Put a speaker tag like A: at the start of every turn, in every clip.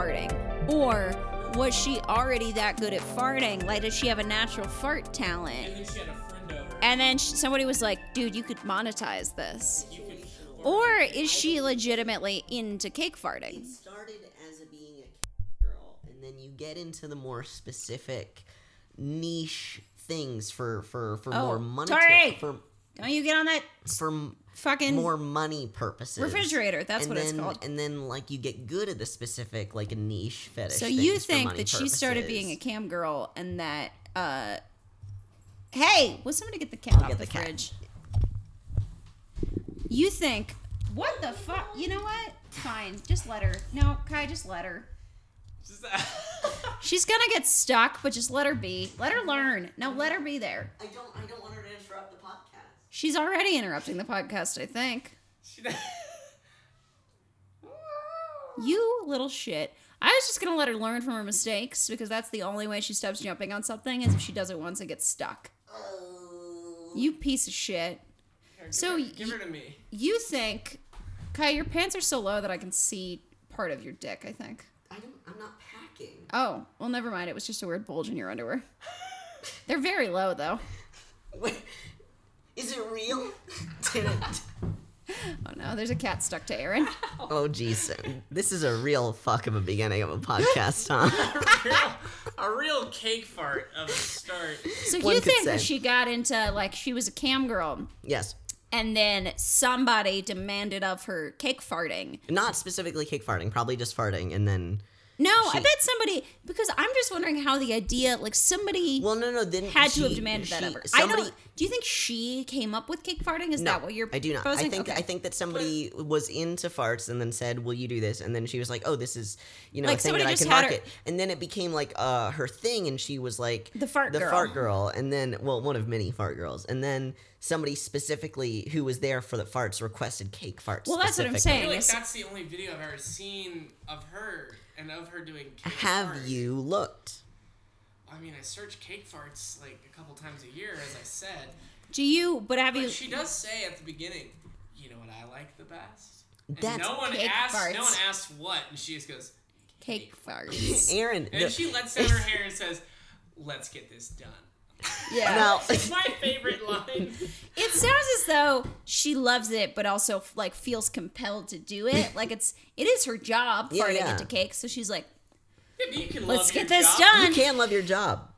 A: farting? Or was she already that good at farting? Like, does she have a natural fart talent?
B: And then she had a friend over.
A: And then sh- somebody was like, dude, you could monetize this.
B: Could.
A: Or is she legitimately into cake farting?
C: It started as a being a girl, and then you get into the more specific niche things for for for
A: Oh,
C: more money
A: Tori!
C: for
A: Don't you get on that
C: for m-
A: fucking
C: more money purposes.
A: refrigerator. That's
C: and
A: what
C: then,
A: it's called.
C: And then like you get good at the specific like a niche fetish.
A: So you think
C: money
A: that she started being a cam girl and that uh Hey, will somebody get the cat
C: I'll
A: off
C: get
A: the,
C: the cat.
A: fridge? You think what the fuck? You know what? Fine, just let her. No, Kai, just let her. She's gonna get stuck, but just let her be. Let her learn. No, let her be there.
C: I don't I don't want her to interrupt the podcast.
A: She's already interrupting the podcast, I think. You little shit. I was just gonna let her learn from her mistakes because that's the only way she stops jumping on something is if she does it once and gets stuck.
C: Oh.
A: You piece of shit.
B: Here,
A: So
B: her, give
A: y-
B: her to me.
A: You think, Kai, your pants are so low that I can see part of your dick, I think.
C: I don't I'm not packing.
A: Oh, well, never mind. It was just a weird bulge in your underwear. They're very low, though.
C: Wait, is it real? Did it?
A: Oh no, there's a cat stuck to Aaron.
C: Oh geez, this is a real fuck of a beginning of a podcast, huh?
B: a, real, a real cake fart of a start.
A: So
C: One
A: you think that
C: say.
A: she got into, like, she was a cam girl
C: yes,
A: and then somebody demanded of her cake farting.
C: not specifically cake farting, probably just farting, and then
A: No, I bet somebody, because I'm just wondering how the idea, like, somebody
C: well, no, no, then
A: had to have demanded that
C: she-
A: of her.
C: Somebody,
A: I don't, do you think she came up with cake farting? Is
C: no,
A: that what you're
C: I do not. I think
A: Okay.
C: I think that somebody was into farts and then said, "Will you do this?" And then she was like, "Oh, this is you know
A: Like,
C: a thing that I can
A: had her-
C: market." And then it became like uh her thing, and she was like
A: The fart
C: the
A: girl.
C: fart girl, and then well, one of many fart girls, and then somebody specifically who was there for the farts requested cake farts.
A: Well, that's what I'm saying.
B: I feel like that's the only video I've ever seen of her and of her doing cake
C: Have
B: farts.
C: you looked?
B: I mean, I search cake farts like a couple times a year, as I said.
A: Do you, but have
B: But
A: you,
B: she does say at the beginning, "You know what I like the best." And
C: That's
B: no one
A: cake
B: asks.
A: farts.
B: No one asks what, and she just goes,
A: cake farts?
C: Aaron,
B: and
C: the-
B: she lets down her hair and says, "Let's get this done."
A: Yeah.
C: now
B: It's my favorite line.
A: It sounds as though she loves it, but also like feels compelled to do it. Like it's it is her job
C: Yeah,
A: farting
C: yeah.
A: into cake. So she's like,
B: Yeah, you can
A: Let's
B: love
A: get
B: your
A: this
B: job.
A: done.
C: you can love your job.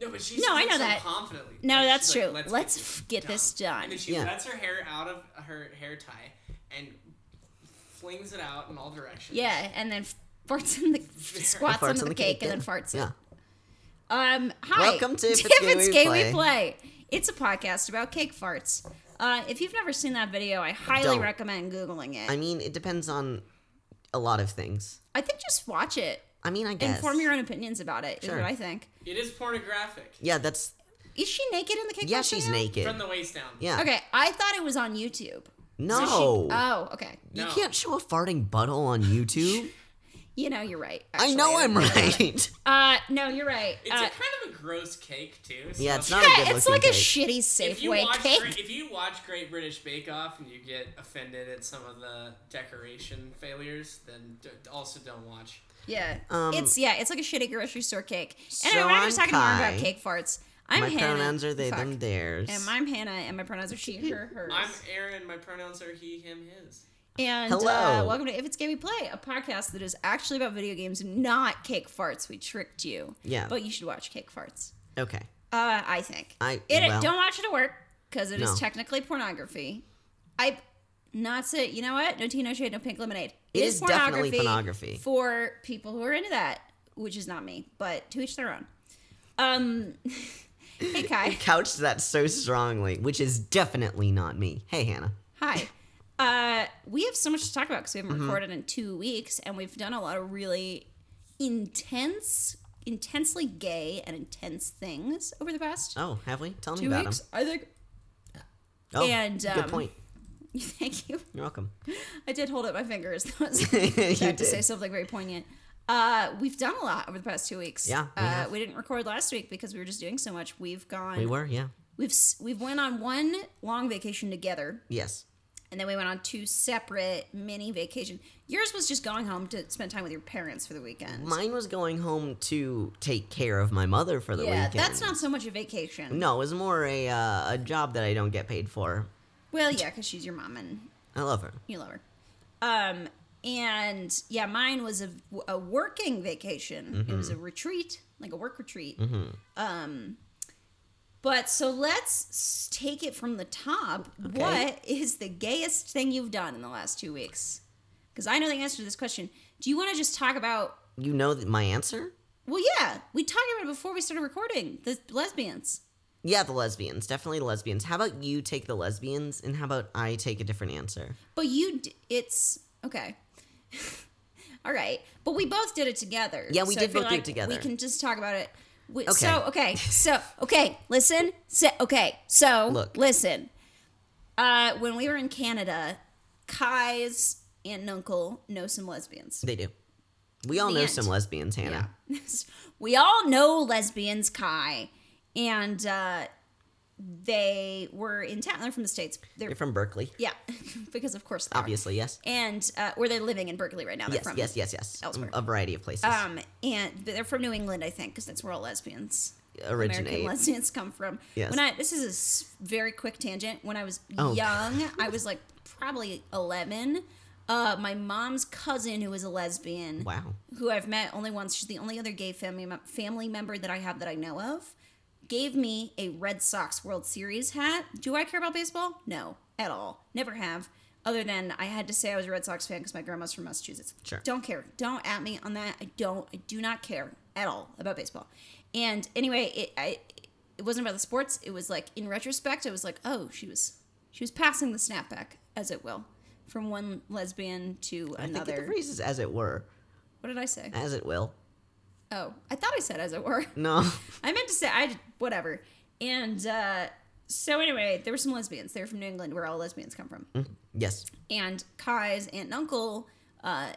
B: No, but she's
A: No, I
B: saying
A: know
B: so
A: that.
B: confidently.
A: No,
B: Like,
A: that's true.
B: like,
A: Let's
B: this
A: get this done.
B: And then she
C: Yeah.
B: lets her hair out of her hair tie and flings it out in all directions.
A: yeah, and then farts in the squats
C: Farts
A: onto
C: on
A: the
C: the
A: cake,
C: cake,
A: and then farts
C: Yeah.
A: It. Um, hi.
C: Welcome to If It's
A: If
C: Gay We
A: Gay
C: Play.
A: We Play. It's a podcast about cake farts. Uh, if you've never seen that video, I highly
C: Don't.
A: recommend googling it.
C: I mean, it depends on a lot of things.
A: I think just watch it.
C: I mean, I guess.
A: Inform your own opinions about it. Is
C: Sure.
A: what I think.
B: It is pornographic
C: Yeah, that's.
A: Is she naked in the cake?
C: Yeah,
A: fart
C: she's
A: video?
C: naked.
B: from the waist down.
C: Yeah.
A: Okay, I thought it was on YouTube.
C: No.
A: So she- oh, okay.
C: you
B: No.
C: can't show a farting butthole on YouTube.
A: You know, you're right.
C: I know I'm
A: didn't know that.
C: right.
A: Uh, no, you're right.
B: It's
A: Uh,
B: a kind of a gross cake too. So
C: Yeah, it's not
A: yeah,
C: a good
A: it's like
C: looking
A: a shitty
B: If you
A: Safeway
B: watch
A: cake.
B: Great, if you watch Great British Bake Off and you get offended at some of the decoration failures, then d- also don't watch.
A: Yeah,
C: Um,
A: it's yeah, it's like a shitty grocery store cake. And
C: so
A: anyway, we're just
C: I'm
A: talking more
C: Kai.
A: about cake farts. I'm
C: My
A: Hannah.
C: pronouns are they,
A: Fuck.
C: them, theirs.
A: And I'm Hannah, and my pronouns are she, her, hers.
B: I'm Aaron. My pronouns are he, him, his.
A: And
C: Hello.
A: Uh, welcome to If It's Gay We Play, a podcast that is actually about video games, not cake farts. We tricked you.
C: Yeah.
A: But you should watch Cake Farts.
C: Okay.
A: Uh, I think.
C: I-
A: it,
C: well-
A: don't watch it at work because it is
C: No.
A: technically pornography. I not say you know what? No tea, no shade, no pink lemonade.
C: It is definitely pornography.
A: for people who are into that, which is not me, but to each their own. Um, hey Kai,
C: Couched that so strongly, which is definitely not me. Hey, Hannah.
A: hi. Uh, we have so much to talk about because we haven't
C: Mm-hmm.
A: recorded in two weeks, and we've done a lot of really intense, intensely gay and intense things over the past
C: Oh, have we? Tell me
A: two
C: about
A: weeks.
C: them.
A: I think.
C: Oh,
A: And,
C: good
A: um,
C: point.
A: Thank you.
C: You're welcome.
A: I did hold up my fingers. That was to say something very poignant. Uh, we've done a lot over the past two weeks.
C: Yeah, we
A: uh, we didn't record last week because we were just doing so much. We've gone.
C: We were, yeah.
A: We've we've went on one long vacation together,
C: Yes.
A: And then we went on two separate mini vacation. Yours was just going home to spend time with your parents for the weekend.
C: Mine was going home to take care of my mother for the
A: yeah,
C: weekend.
A: that's not so much a vacation.
C: No, it was more a uh, a job that I don't get paid for.
A: Well, yeah, because she's your mom and
C: I love her.
A: you love her. Um, and yeah, mine was a, a working vacation. It was a retreat, like a work retreat. Um, but so let's take it from the top.
C: Okay.
A: What is the gayest thing you've done in the last two weeks? Because I know the answer to this question. Do you want to just talk about?
C: You know my answer?
A: Well, yeah, we talked about it before we started recording. The lesbians.
C: Yeah, the lesbians. Definitely the lesbians. How about you take the lesbians, and how about I take a different answer?
A: But you, d- it's okay. All right, but we both did it together.
C: Yeah, we
A: I
C: did both do it together.
A: We can just talk about it. We,
C: Okay.
A: So okay, so okay, listen. So, okay, so
C: Look.
A: listen. Uh, when we were in Canada, Kai's aunt and uncle know some lesbians.
C: They do. We all
A: The
C: know
A: end.
C: some lesbians, Hannah.
A: Yeah, we all know lesbians, Kai, and uh, they were in town. They're from the states. They're
C: You're from Berkeley,
A: yeah, because of course they are.
C: obviously. Yes.
A: and uh, where they're living in Berkeley right now. They're
C: Yes.
A: from
C: Yes. Yes. Yes.
A: elsewhere.
C: A variety of places
A: Um, and they're from New England, I think, because that's where all lesbians,
C: originate.
A: American lesbians, come from.
C: Yes.
A: When I this is a very quick tangent. When I was
C: Oh.
A: young, I was like probably eleven. Uh, my mom's cousin, who is a lesbian,
C: Wow.
A: who I've met only once, she's the only other gay family family member that I have that I know of, gave me a Red Sox World Series hat. Do I care about baseball? No, at all. Never have. Other than I had to say I was a Red Sox fan because my grandma's from Massachusetts.
C: Sure.
A: Don't care. Don't at me on that. I don't. I do not care at all about baseball. And anyway, it I it wasn't about the sports. It was like in retrospect, it was like, oh, she was she was passing the snapback, as it will, from one lesbian to
C: I think the
A: another.
C: phrase is as it were,
A: What did I say?
C: as it will.
A: Oh, I thought I said as it were.
C: No.
A: I meant to say I whatever. And uh, so anyway, there were some lesbians. They were from New England, where all lesbians come from.
C: yes.
A: And Kai's aunt and uncle uh,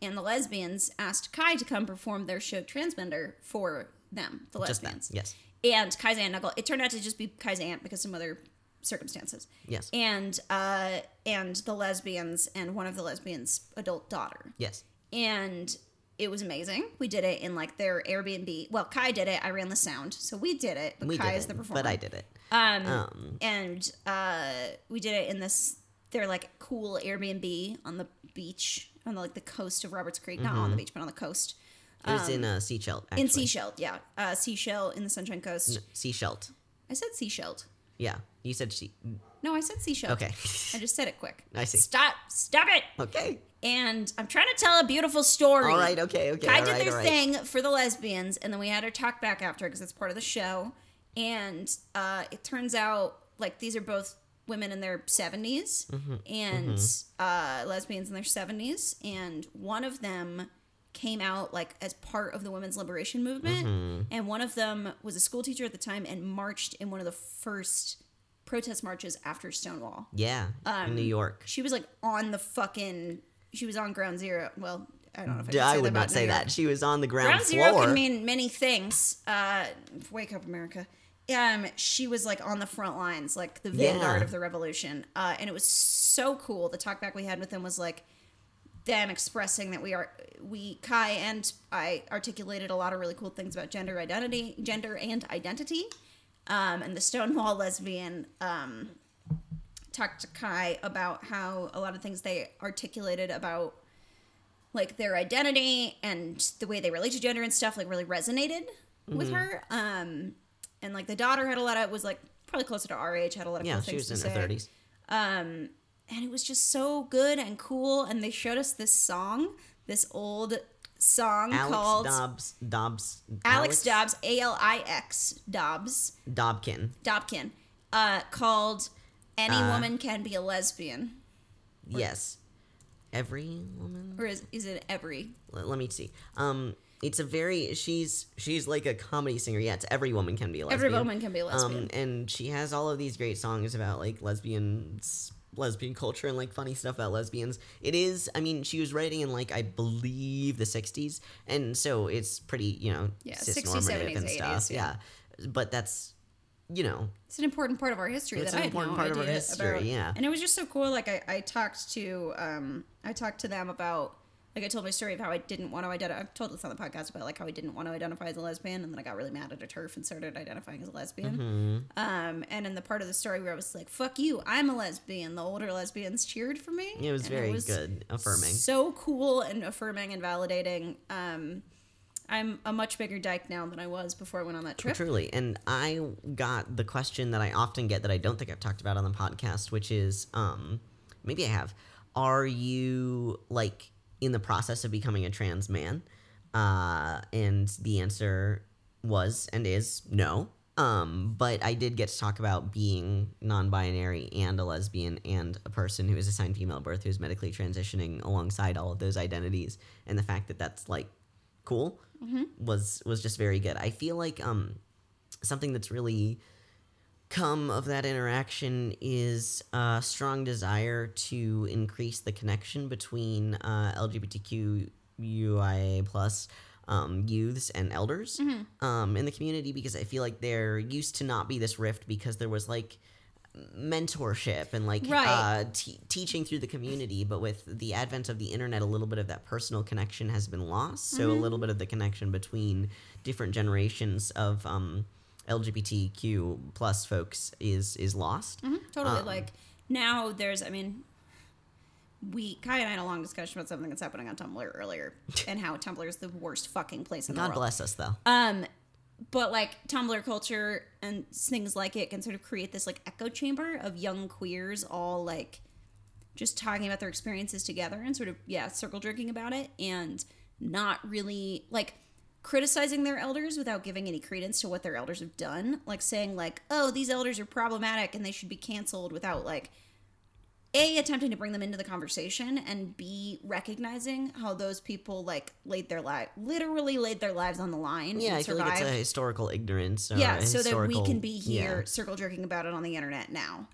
A: and the lesbians asked Kai to come perform their show Transgender for them, the lesbians.
C: Yes.
A: And Kai's aunt and uncle. It turned out to just be Kai's aunt because some other circumstances.
C: Yes.
A: And uh, and the lesbians and one of the lesbians' adult daughter
C: Yes.
A: and it was amazing. We did it in like their Airbnb. Well, Kai did it. I ran the sound, so we did it. But
C: We
A: Kai is the performer.
C: but I did it.
A: Um,
C: Um,
A: and uh, we did it in this. They're like cool Airbnb on the beach on the, like the coast of Roberts Creek, not on the beach, but on the coast.
C: It was in uh, Sechelt.
A: Um, In. Sechelt, yeah, uh, Sechelt in the Sunshine Coast.
C: Sechelt.
A: I said Sechelt.
C: Yeah. You said she.
A: No, I said Seashell.
C: Okay.
A: I just said it quick.
C: I see.
A: Stop! Stop it!
C: okay.
A: And I'm trying to tell a beautiful story.
C: All right. Okay. Okay.
A: Kai
C: all
A: did
C: right,
A: their
C: right.
A: thing for the lesbians, and then we had her talk back after because it's part of the show. And uh, it turns out like these are both women in their 70s
C: Mm-hmm,
A: and Uh, lesbians in their 70s, and one of them came out like as part of the women's liberation movement,
C: Mm-hmm.
A: and one of them was a school teacher at the time and marched in one of the first protest marches after Stonewall.
C: Yeah.
A: Um,
C: in New York.
A: She was like on the fucking. She was on ground zero. Well, I don't know if I,
C: I
A: that
C: would not say that. She was on the ground,
A: Ground
C: floor.
A: zero can mean many things. Uh, wake up, America. Um, she was like on the front lines, like the vanguard
C: Yeah.
A: of the revolution. Uh, and it was so cool. The talkback we had with them was like them expressing that we are we Kai and I articulated a lot of really cool things about gender identity, gender and identity. Um, and the Stonewall lesbian um, talked to Kai about how a lot of things they articulated about like their identity and the way they relate to gender and stuff like really resonated with
C: Mm-hmm.
A: her. Um, and like the daughter had a lot of was like probably closer to our age, had a lot of
C: Yeah,
A: cool
C: she
A: things
C: was
A: to
C: in
A: say
C: her 30s.
A: and it was just so good and cool. And they showed us this song, this old song
C: Alix
A: called
C: Dobbs. Dobbs.
A: Alix Dobbs, A L I X Dobbs,
C: Dobkin.
A: Dobkin, uh, called "Any
C: Uh,
A: Woman Can Be a Lesbian,"
C: Yes. Every woman.
A: or is is it every?
C: Let, let me see. Um, it's a very she's she's like a comedy singer. Yeah, it's every woman can be a lesbian.
A: Every woman can be a lesbian.
C: Um, and she has all of these great songs about like lesbians, lesbian culture, and like funny stuff about lesbians. It is. I mean, she was writing in like I believe the '60s, and so it's pretty you know
A: Yeah,
C: cisnormative
A: 60s, 70s,
C: and stuff.
A: 80s, yeah.
C: yeah, but that's you know,
A: It's an important part of our history
C: It's
A: that
C: an
A: I had
C: important
A: no
C: part of our history,
A: about.
C: yeah.
A: And it was just so cool. Like I, I talked to um I talked to them about like I told my story of how I didn't want to identify. I've told this on the podcast about like how I didn't want to identify as a lesbian, and then I got really mad at a TERF and started identifying as a lesbian.
C: Mm-hmm.
A: Um, and in the part of the story where I was like, "Fuck you, I'm a lesbian," the older lesbians cheered for me.
C: it was very good, affirming.
A: so cool and affirming and validating. Um, I'm a much bigger dyke now than I was before I went on that trip.
C: Truly. And I got the question that I often get that I don't think I've talked about on the podcast, which is um maybe I have. Are you like in the process of becoming a trans man? Uh and the answer was and is no. Um, but I did get to talk about being non-binary and a lesbian and a person who is assigned female birth who's medically transitioning alongside all of those identities and the fact that that's like cool was was just very good. I feel like um something that's really come of that interaction is a strong desire to increase the connection between uh, LGBTQIA plus um, youths and elders um, in the community because I feel like there used to not be this rift because there was like mentorship and like
A: Right.
C: uh, te- teaching through the community but with the advent of the internet a little bit of that personal connection has been lost so a little bit of the connection between different generations of um, lgbtq plus folks is is lost
A: Totally.
C: Um,
A: like now there's I mean we Kai and I had a long discussion about something that's happening on Tumblr earlier and how Tumblr is the worst fucking place in the world.
C: god bless us though
A: Um but like Tumblr culture and things like it can sort of create this like echo chamber of young queers all like just talking about their experiences together and sort of yeah circle jerking about it and not really like criticizing their elders without giving any credence to what their elders have done. Like saying like oh these elders are problematic and they should be canceled without like a attempting to bring them into the conversation and b recognizing how those people like laid their life literally laid their lives on the line
C: yeah
A: and
C: i feel like it's a historical ignorance or
A: yeah so that we can be here
C: yeah.
A: circle jerking about it on the internet now.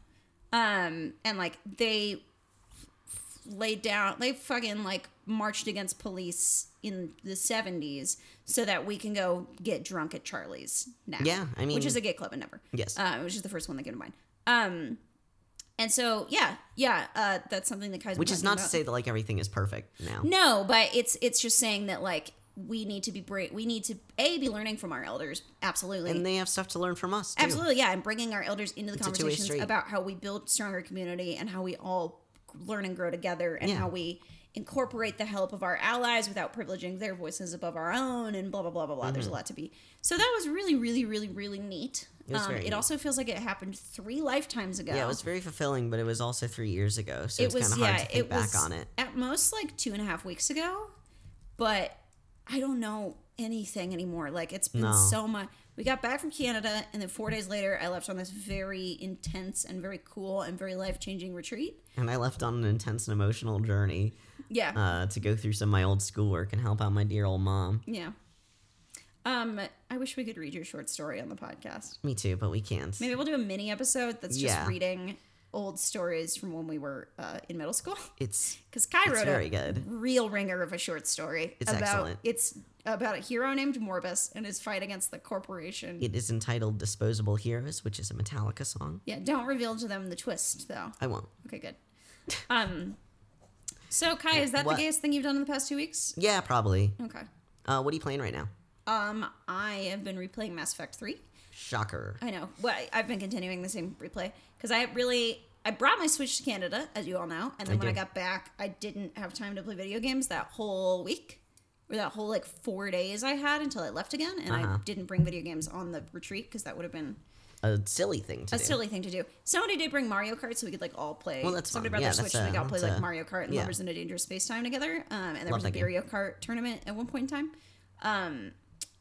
A: Um and like they f- laid down they fucking like marched against police in the 70s so that we can go get drunk at charlie's now
C: Yeah, I mean
A: which is a gay club in Denver.
C: Yes.
A: uh, which is the first one that came to mind. Um and so yeah yeah uh that's something that Kai's
C: which is not to say that like everything is perfect now
A: No, but it's it's just saying that like we need to be bra- we need to a be learning from our elders absolutely
C: and they have stuff to learn from us too.
A: absolutely yeah and bringing our elders into the
C: It's
A: conversations about how we build stronger community and how we all learn and grow together and
C: Yeah.
A: how we incorporate the help of our allies without privileging their voices above our own and blah blah blah blah blah. There's a lot to be. So that was really really really really neat.
C: Mm-hmm. It
A: um, it
C: neat.
A: also feels like it happened three lifetimes ago.
C: Yeah it was very fulfilling but it was also three years ago so
A: it
C: it's
A: was
C: kind of hard
A: yeah
C: to think
A: it
C: back
A: was
C: on it.
A: at most like two and a half weeks ago but i don't know anything anymore. Like it's been
C: No.
A: so much we got back from canada and then four days later i left on this very intense and very cool and very life-changing retreat.
C: And i left on an intense and emotional journey
A: yeah
C: uh, to go through some of my old schoolwork and help out my dear old mom
A: yeah um i wish we could read your short story on the podcast
C: me too but we can't
A: maybe we'll do a mini episode that's just
C: Yeah.
A: reading old stories from when we were uh, in middle school
C: it's
A: because Kai
C: It's
A: wrote
C: very
A: a
C: good.
A: real ringer of a short story.
C: It's
A: about,
C: excellent.
A: It's about a hero named Morbus and his fight against the corporation.
C: it is entitled disposable heroes which is a metallica song
A: yeah, don't reveal to them the twist though.
C: i won't
A: Okay, good. Um, so Kai, is that
C: What?
A: the gayest thing you've done in the past two weeks?
C: yeah probably
A: Okay.
C: uh, what are you playing right now
A: Um, I have been replaying Mass Effect Three.
C: shocker
A: I know. Well, I- I've been continuing the same replay because I really I brought my Switch to Canada, as you all know, and then
C: I
A: when I got back, I didn't have time to play video games that whole week. Or that whole like four days I had until I left again, and I
C: Uh-huh.
A: didn't bring video games on the retreat because that would have been
C: a silly thing to do.
A: a
C: do
A: silly thing to do. Somebody did bring Mario Kart so we could like all play.
C: Well, that's
A: somebody
C: fun.
A: brought
C: Yeah,
A: their Switch and we could all play like
C: a-
A: Mario Kart and
C: yeah.
A: Lovers in a Dangerous Space Time together. Um, and there
C: Love
A: was a. Mario Kart tournament at one point in time. Um,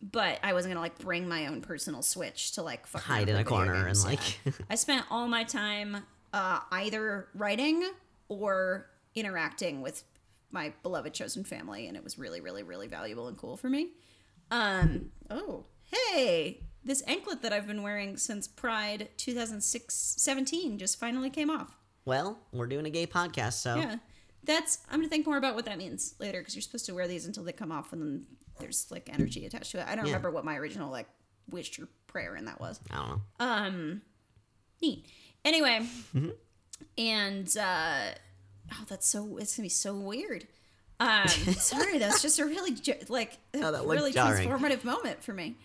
A: but I wasn't gonna like bring my own personal Switch to like
C: Hide in a corner and, like-.
A: I spent all my time uh, either writing or interacting with my beloved chosen family, and it was really, really, really valuable and cool for me. Um, oh, hey, this anklet that I've been wearing since Pride 2006 17 just finally came off.
C: well we're doing a gay podcast so
A: Yeah. That's, I'm going to think more about what that means later because you're supposed to wear these until they come off and then there's like energy attached to it. I don't
C: Yeah.
A: remember what my original like wish your prayer and that was.
C: I don't know.
A: Um, neat. Anyway,
C: Mm-hmm.
A: and uh, oh, that's so it's gonna be so weird. Um, sorry, that's just a really like a
C: Oh,
A: really
C: jarring.
A: transformative moment for me.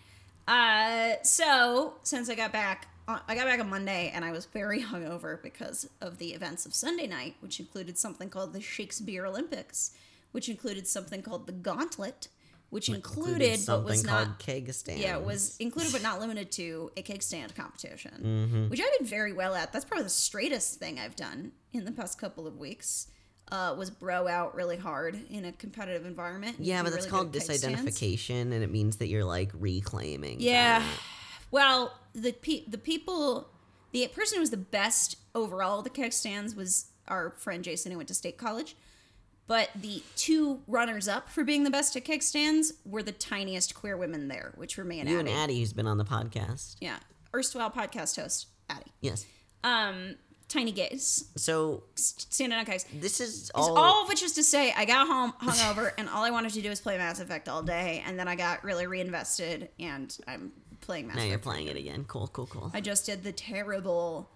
A: Uh, so since I got back, uh, I got back on Monday, and I was very hungover because of the events of Sunday night, which included something called the Shakespeare Olympics, which included something called the Gauntlet, which included, but
C: something
A: was not
C: keg stand.
A: yeah, it was included but not limited to a keg stand competition,
C: Mm-hmm.
A: which I did very well at. That's probably the straightest thing I've done in the past couple of weeks. Uh, was bro out really hard in a competitive environment. You
C: Yeah, but that's
A: really
C: called disidentification, and it means that you're like reclaiming.
A: Yeah.
C: that.
A: Well, the pe- the people, the person who was the best overall at the keg stands was our friend Jason, who went to state college. But the two runners up for being the best at keg stands were the tiniest queer women there, which were me and
C: You and
A: Addie.
C: Addie, who's been on the podcast.
A: Yeah, erstwhile podcast host Addie.
C: Yes.
A: Um, tiny gays
C: So
A: standing on kegs.
C: this is all.
A: all of which is to say, I got home hungover, and all I wanted to do was play Mass Effect all day, and then I got really reinvested, and I'm playing Mass
C: now you're playing it again. Cool, cool, cool.
A: I just did the terrible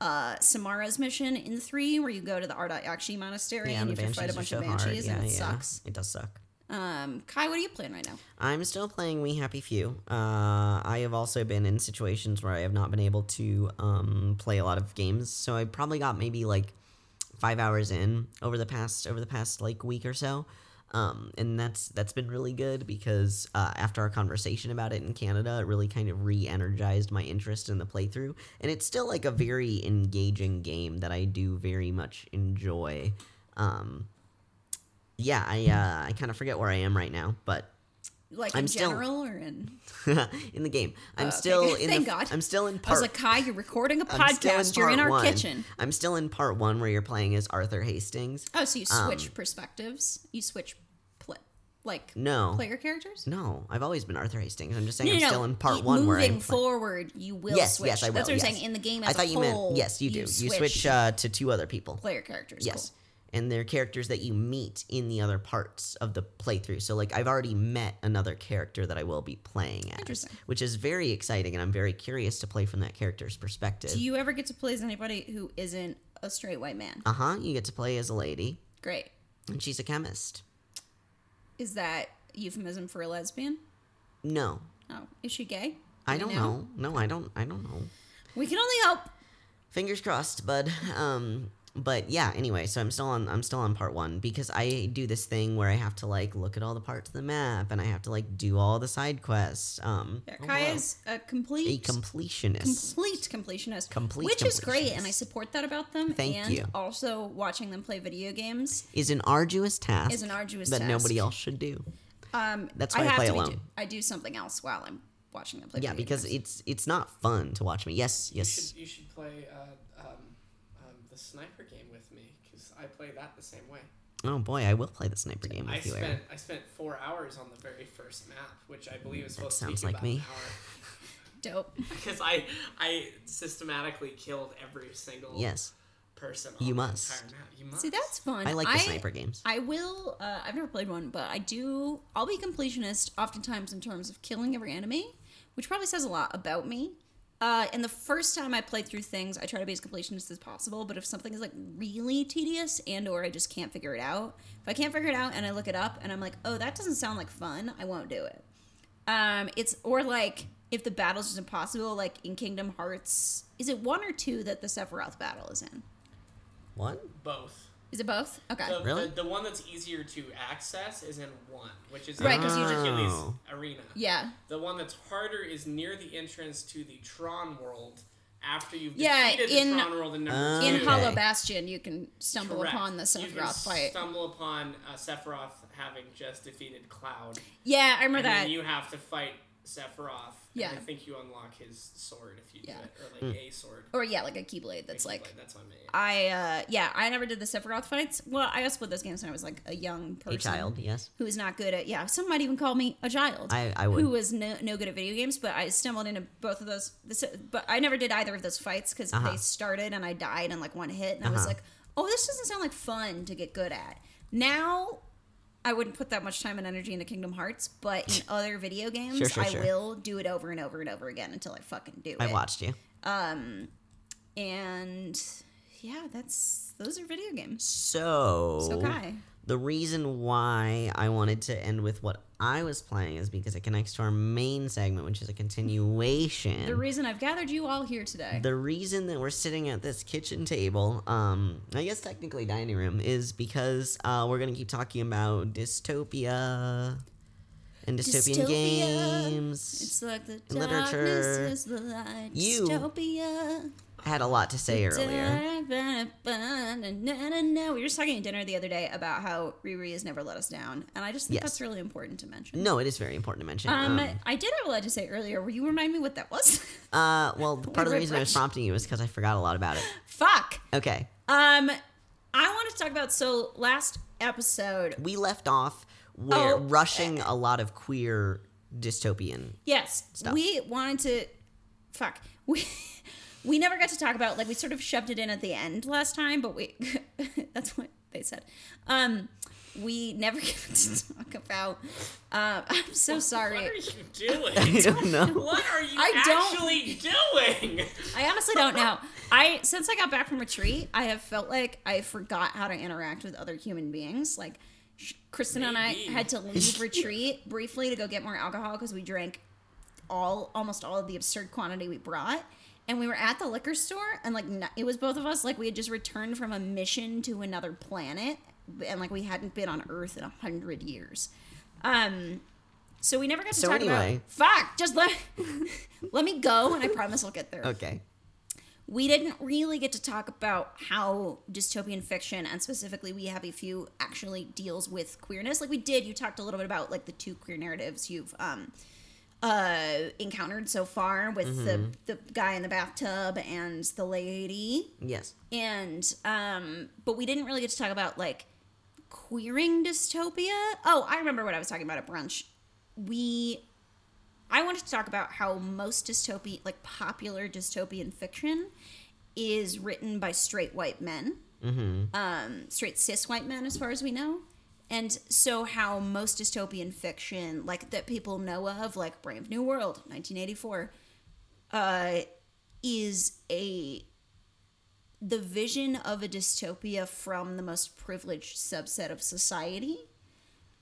A: uh, Samara's mission in three, where you go to the Ardat-Yakshi monastery
C: yeah,
A: and
C: and
A: you have to fight a bunch
C: so
A: of
C: hard.
A: banshees,
C: Yeah,
A: and it
C: yeah.
A: sucks.
C: It does suck.
A: Um, Kai, what are you playing right now?
C: I'm still playing We Happy Few. Uh, I have also been in situations where I have not been able to um, play a lot of games, so I probably got maybe like five hours in over the past over the past like week or so, um, and that's that's been really good because uh, after our conversation about it in Canada, it really kind of re-energized my interest in the playthrough, and it's still like a very engaging game that I do very much enjoy. Um, yeah, I uh, I kind of forget where I am right now, but
A: Like
C: I'm
A: in
C: still-
A: general or in?
C: in the game. I'm
A: Oh, okay.
C: still in
A: Thank
C: the.
A: God.
C: I'm still in
A: I was like, Kai, you're recording a podcast. you're in our
C: one.
A: kitchen.
C: I'm still in part one where you're playing as Arthur Hastings.
A: Oh, so you
C: Um,
A: switch perspectives? You switch, pl- like
C: No,
A: player characters?
C: no, I've always been Arthur Hastings. I'm just saying
A: No,
C: I'm
A: no,
C: still in part one where I'm.
A: Moving
C: play-
A: forward, you will
C: yes,
A: switch.
C: yes, I will.
A: That's what I'm saying. In the game, as
C: I thought
A: a
C: you meant yes, you do. You,
A: switch,
C: switch uh, to two other people.
A: player characters.
C: Yes.
A: Cool.
C: And they're characters that you meet in the other parts of the playthrough. So, like, I've already met another character that I will be playing as, which is very exciting, and I'm very curious to play from that character's perspective.
A: Do you ever get to play as anybody who isn't a straight white man?
C: uh huh. You get to play as a lady,
A: Great.
C: and she's a chemist.
A: Is that euphemism for a lesbian?
C: No,
A: Oh, is she gay?
C: I don't know. No, I don't. I don't know.
A: We can only hope.
C: Fingers crossed, bud. Um, but yeah. Anyway, so I'm still on. I'm still on part one because I do this thing where I have to like look at all the parts of the map and I have to like do all the side quests. Um,
A: Yeah,
C: oh, wow.
A: is a complete a
C: completionist.
A: complete completionist,
C: Complete
A: which is great, and I support that about them.
C: Thank
A: and
C: you.
A: Also, watching them play video games
C: is an arduous task.
A: is an arduous
C: that
A: task.
C: nobody else should do.
A: Um,
C: That's
A: I
C: why I
A: have
C: play alone.
A: do- I do something else while I'm watching them play.
C: Yeah,
A: video
C: because
A: games.
C: it's it's not fun to watch me. Yes,
B: You
C: yes.
B: should you should play uh, the sniper game with me because I play that the same way.
C: Oh boy, I will play the sniper game
B: I
C: with you.
B: spent
C: Aaron.
B: I spent four hours on the very first map, which I believe is
C: That
B: supposed to
C: sounds
B: take
C: like
B: about
C: me.
B: an hour.
A: dope.
B: Because I I systematically killed every single
C: Yes,
B: person.
C: You
B: on
C: must.
B: The entire map. You must.
A: See, that's fun.
C: I like the sniper games.
A: I will. Uh, I've never played one, but I do. I'll be completionist oftentimes in terms of killing every enemy, which probably says a lot about me. Uh, and the first time I play through things, I try to be as completionist as possible. But if something is like really tedious and or I just can't figure it out, if I can't figure it out and I look it up and I'm like, oh, that doesn't sound like fun, I won't do it. Um, it's or like if the battle's just impossible, like in Kingdom Hearts, is it one or two that the Sephiroth battle is in?
C: One,
B: both.
A: Is it both? Okay.
B: The,
C: Really?
B: the, the one that's easier to access is in one, which is
A: Right,
B: in
A: 'cause you just-
B: Hercules
C: Oh.
B: Arena.
A: yeah.
B: The one that's harder is near the entrance to the Tron world after you've
A: Yeah,
B: defeated
A: in-
B: the Tron world in number two.
A: In
C: Okay.
A: Hollow Bastion, you can stumble
B: Correct.
A: upon the
B: You can
A: Sephiroth fight.
B: stumble upon uh, Sephiroth having just defeated Cloud.
A: Yeah, I remember
B: and
A: that.
B: then you have to fight Sephiroth.
A: Yeah.
B: And I think you unlock his sword if you
A: Yeah.
B: do it, or like a sword.
A: or yeah, like a Keyblade that's
B: Keyblade,
A: like.
B: that's what I mean.
A: I uh yeah, I never did the Sephiroth fights. Well, I also played those games when I was like a young person.
C: A child? Yes.
A: Who was not good at yeah, some might even call me a child.
C: I- I would.
A: Who was no, no good at video games, but I stumbled into both of those. This, but I never did either of those fights because
C: Uh-huh.
A: they started and I died in like one hit, and I was
C: Uh-huh.
A: like, oh, this doesn't sound like fun to get good at. Now I wouldn't put that much time and energy into Kingdom Hearts, but in other video games,
C: Sure, sure,
A: I
C: sure.
A: will do it over and over and over again until I fucking do
C: I
A: it.
C: I watched you.
A: Um, And yeah, that's those are video games.
C: So,
A: So Kai,
C: the reason why I wanted to end with what I was playing is because it connects to our main segment, which is a continuation.
A: the reason I've gathered you all here today.
C: the reason that we're sitting at this kitchen table, um, I guess technically dining room, is because uh, we're gonna keep talking about dystopia and dystopian
A: Dystopia.
C: games.
A: it's like the darkness
C: literature,
A: is the light.
C: you
A: Dystopia.
C: Had a lot to say earlier.
A: We were just talking at dinner the other day about how Riri has never let us down, and I just think
C: Yes.
A: that's really important to mention.
C: No, it is very important to mention.
A: Um,
C: Um,
A: I did have a lot to say earlier. Will you remind me what that was?
C: uh, well, part of the reason I was prompting you is because I forgot a lot about it.
A: Fuck.
C: Okay,
A: Um, I wanted to talk about so last episode.
C: we left off where
A: Oh,
C: rushing a lot of queer dystopian.
A: Yes,
C: Stuff.
A: we wanted to. Fuck. We we never got to talk about like we sort of shoved it in at the end last time, but we that's what they said. Um, we never got to talk about. Um, I'm so sorry.
B: What are you doing?
C: I don't know.
B: What are you
A: I don't-
B: actually doing?
A: I honestly don't know. I since I got back from retreat, I have felt like I forgot how to interact with other human beings. Like sh- Kristen and I had to leave retreat briefly to go get more alcohol because we drank all almost all of the absurd quantity we brought. And we were at the liquor store, and like it was both of us. Like we had just returned from a mission to another planet, and like we hadn't been on Earth in a hundred years. Um, so we never got to
C: So
A: talk
C: anyway.
A: about. Fuck! Just let let me go, and I promise I'll get there
C: Okay.
A: we didn't really get to talk about how dystopian fiction and specifically we have a few actually deals with queerness like we did you talked a little bit about like the two queer narratives you've um uh encountered so far with the the guy in the bathtub and the lady.
C: Yes.
A: and um but we didn't really get to talk about like queering dystopia. Oh i remember what i was talking about at brunch. We i wanted to talk about how most dystopian like popular dystopian fiction is written by straight white men. Um straight cis white men as far as we know and so how most dystopian fiction like that people know of like brave new world 1984 uh is a the vision of a dystopia from the most privileged subset of society.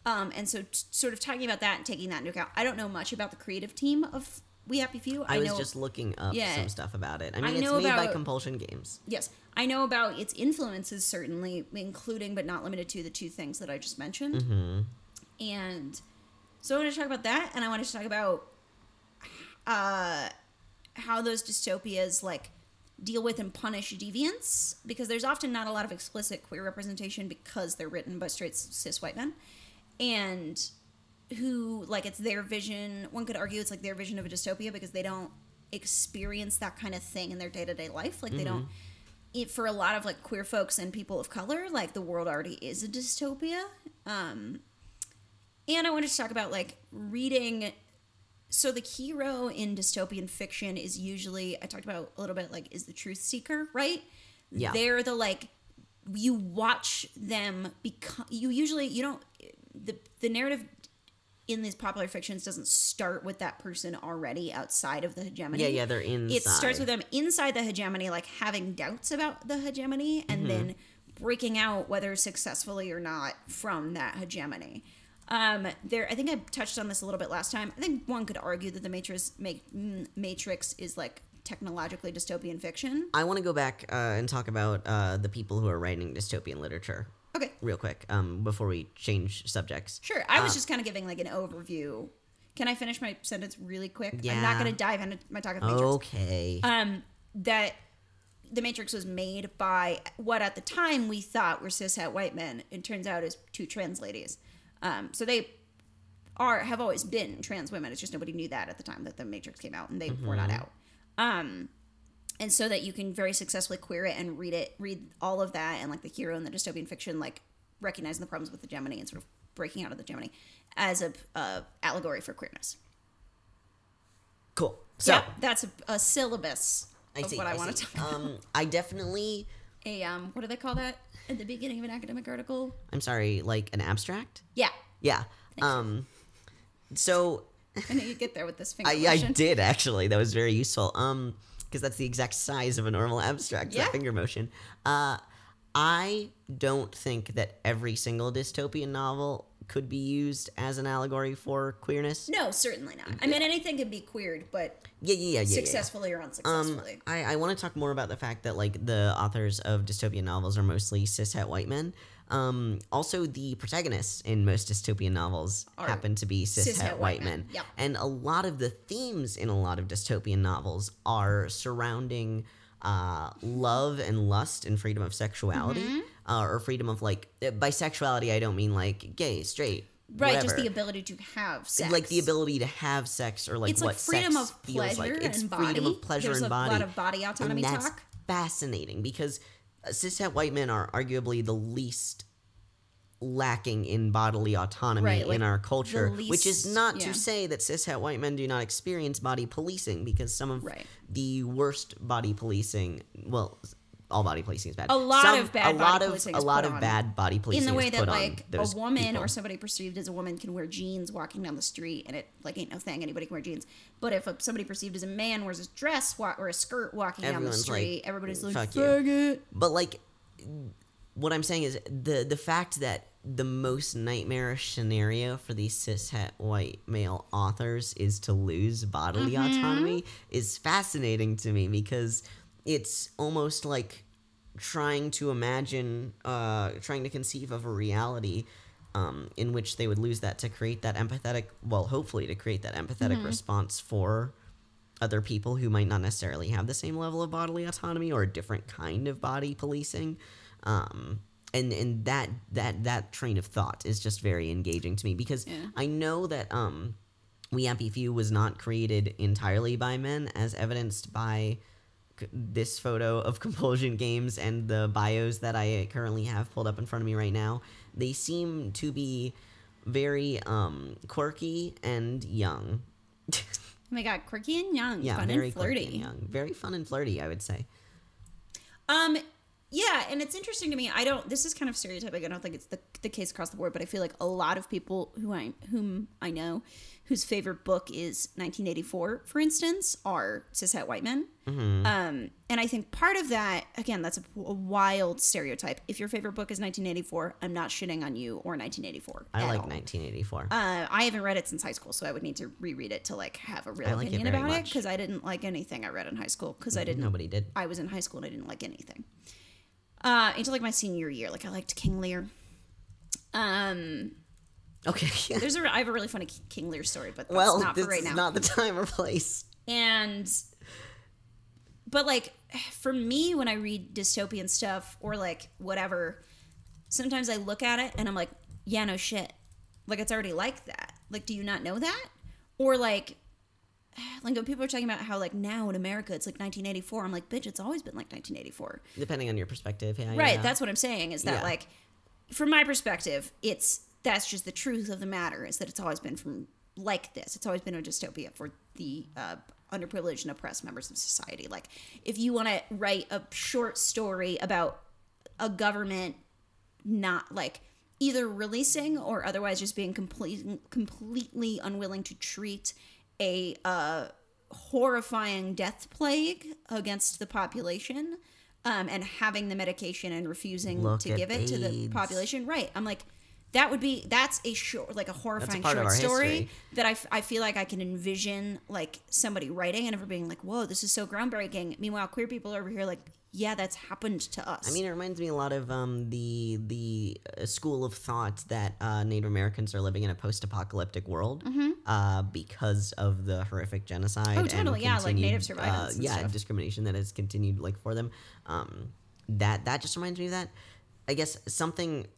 A: Um, and so, t- sort of talking about that and taking that into account, I don't know much about the creative team of We Happy Few.
C: I, was
A: know,
C: just looking up
A: Yeah.
C: some stuff about it. I
A: I
C: mean, it's
A: know
C: made by Compulsion Games.
A: yes, I know about its influences certainly, including but not limited to the two things that I just mentioned.
C: Mm-hmm.
A: And so I want to talk about that, and I wanted to talk about uh, how those dystopias like deal with and punish deviance because there's often not a lot of explicit queer representation because they're written by straight cis white men and who like it's their vision. One could argue it's like their vision of a dystopia because they don't experience that kind of thing in their day-to-day life. Like they don't it, for a lot of like queer folks and people of color like the world already is a dystopia. Um and i wanted to talk about like reading. So the hero in dystopian fiction is usually i talked about a little bit like is the truth seeker right?
C: Yeah.
A: they're the like you watch them become you usually you don't the the narrative in these popular fictions doesn't start with that person already outside of the hegemony.
C: Yeah, yeah, they're inside.
A: it starts with them inside the hegemony like having doubts about the hegemony and then breaking out whether successfully or not from that hegemony. Um there i think i touched on this a little bit last time. I think one could argue that the matrix make, mm, matrix is like technologically dystopian fiction.
C: I want to go back uh, and talk about uh, the people who are writing dystopian literature
A: okay
C: real quick um, before we change subjects.
A: Sure. I was
C: Uh,
A: just kind of giving like an overview. Can I finish my sentence really quick?
C: Yeah.
A: I'm not going to dive into my talk of the Matrix.
C: Okay.
A: Um, that the Matrix was made by what at the time we thought were cishet white men. It turns out is two trans ladies. Um, so they are have always been trans women. It's just nobody knew that at the time that the Matrix came out, and they were not out. Um, and so that you can very successfully queer it and read it, read all of that, and like the hero in the dystopian fiction, like recognizing the problems with the hegemony and sort of breaking out of the hegemony as a, a allegory for queerness.
C: cool. So
A: yeah, that's a, a syllabus
C: I
A: of
C: see.
A: what I,
C: I
A: want to talk about.
C: Um, I definitely
A: a um what do they call that at the beginning of an academic article?
C: I'm sorry, like an abstract?
A: Yeah.
C: Yeah. Um so
A: I know you get there with this finger
C: I, I did actually. That was very useful. Um, because that's the exact size of a normal abstract.
A: Yeah.
C: That finger motion. Uh, I don't think that every single dystopian novel could be used as an allegory for queerness.
A: No, certainly not. I mean, anything can be queered, but
C: Yeah, yeah, yeah, yeah. yeah.
A: successfully or
C: Um,
A: unsuccessfully.
C: I, I want to talk more about the fact that like the authors of dystopian novels are mostly cishet white men. Um, also, the protagonists in most dystopian novels
A: Are
C: happen to be
A: cis,
C: white
A: white
C: men.
A: men, yep.
C: And a lot of the themes in a lot of dystopian novels are surrounding uh, love and lust and freedom of sexuality,
A: Mm-hmm.
C: uh, or freedom of like uh, bisexuality. I don't mean like gay, straight,
A: right, just the ability to have sex.
C: like the ability to have sex or like
A: It's
C: what
A: like freedom
C: sex
A: of
C: feels
A: pleasure
C: like. It's
A: and
C: freedom
A: body.
C: of pleasure
A: There's
C: and
A: a
C: body.
A: lot of body autonomy
C: and that's
A: talk.
C: fascinating because cishet white men are arguably the least lacking in bodily autonomy
A: Right, like
C: in our culture,
A: the
C: which is not
A: yeah.
C: to say that cishet white men do not experience body policing because some of
A: Right.
C: the worst body policing, well, all body policing is bad.
A: A lot
C: Some-
A: of bad
C: a lot
A: body
C: of a
A: is
C: lot of bad body policing
A: in the way that like a woman
C: people.
A: or somebody perceived as a woman can wear jeans walking down the street and it like ain't no thing anybody can wear jeans but if a, somebody perceived as a man wears a dress wa- or a skirt walking down the
C: Everyone's like,
A: street everybody's like
C: "Fuck you."
A: faggot
C: But like, what I'm saying is the the fact that the most nightmarish scenario for these cishet white male authors is to lose bodily
A: Mm-hmm.
C: autonomy is fascinating to me because it's almost like trying to imagine, uh, trying to conceive of a reality. Um, in which they would lose that to create that empathetic, well, hopefully to create that empathetic
A: Mm-hmm.
C: response for other people who might not necessarily have the same level of bodily autonomy or a different kind of body policing um, and and that that that train of thought is just very engaging to me because
A: Yeah.
C: I know that um, We Happy Few was not created entirely by men, as evidenced by this photo of Compulsion Games and the bios that I currently have pulled up in front of me right now. They seem to be very um, quirky and young.
A: oh my god quirky and young
C: yeah,
A: fun
C: very
A: and
C: quirky
A: flirty
C: and young. Very fun and flirty, I would say.
A: Um, yeah, and it's interesting to me. I don't. This is kind of stereotypic. I don't think it's the the case across the board, but I feel like a lot of people who I whom I know, whose favorite book is 1984, for instance, are cishet white men.
C: Mm-hmm.
A: Um, and I think part of that, again, that's a, a wild stereotype. If your favorite book is 1984, I'm not shitting on you or 1984.
C: I like
A: all.
C: 1984.
A: Uh, I haven't read it since high school, so I would need to reread it to like have a real
C: like it
A: opinion
C: very
A: about it because I didn't like anything I read in high school because I didn't
C: Nobody did.
A: I was in high school and I didn't like anything. Uh, until like my senior year, like I liked King Lear. Um,
C: Okay.
A: there's a I have a really funny King Lear story, but that's
C: well,
A: not
C: this
A: for right
C: is
A: now.
C: not the time or place.
A: and but like for me, when I read dystopian stuff or like whatever, sometimes I look at it and I'm like, yeah, no shit, like it's already like that. Like, do you not know that? Or like. Like when people are talking about how like now in America it's like 1984, I'm like, bitch, it's always been like 1984.
C: Depending on your perspective, yeah.
A: Right.
C: yeah.
A: That's what I'm saying is that
C: Yeah.
A: like from my perspective, it's that's just the truth of the matter is that it's always been from like this. It's always been a dystopia for the uh, underprivileged and oppressed members of society. Like if you want to write a short story about a government not like either releasing or otherwise just being complete, completely unwilling to treat a uh, horrifying death plague against the population um, and having the medication and refusing
C: Look
A: to give it to the population right i'm like that would be that's a short like a horrifying short story
C: history.
A: that I, f- I feel like i can envision like somebody writing and ever being like whoa this is so groundbreaking meanwhile queer people are over here like yeah that's happened to us
C: I mean, it reminds me a lot of um, the the uh, school of thought that uh, Native Americans are living in a post-apocalyptic world uh, because of the horrific genocide.
A: Mm-hmm. Oh,
C: and
A: totally, yeah, like Native survivance
C: Uh, yeah,
A: stuff.
C: discrimination that has continued like for them. Um, that that just reminds me of that. I guess something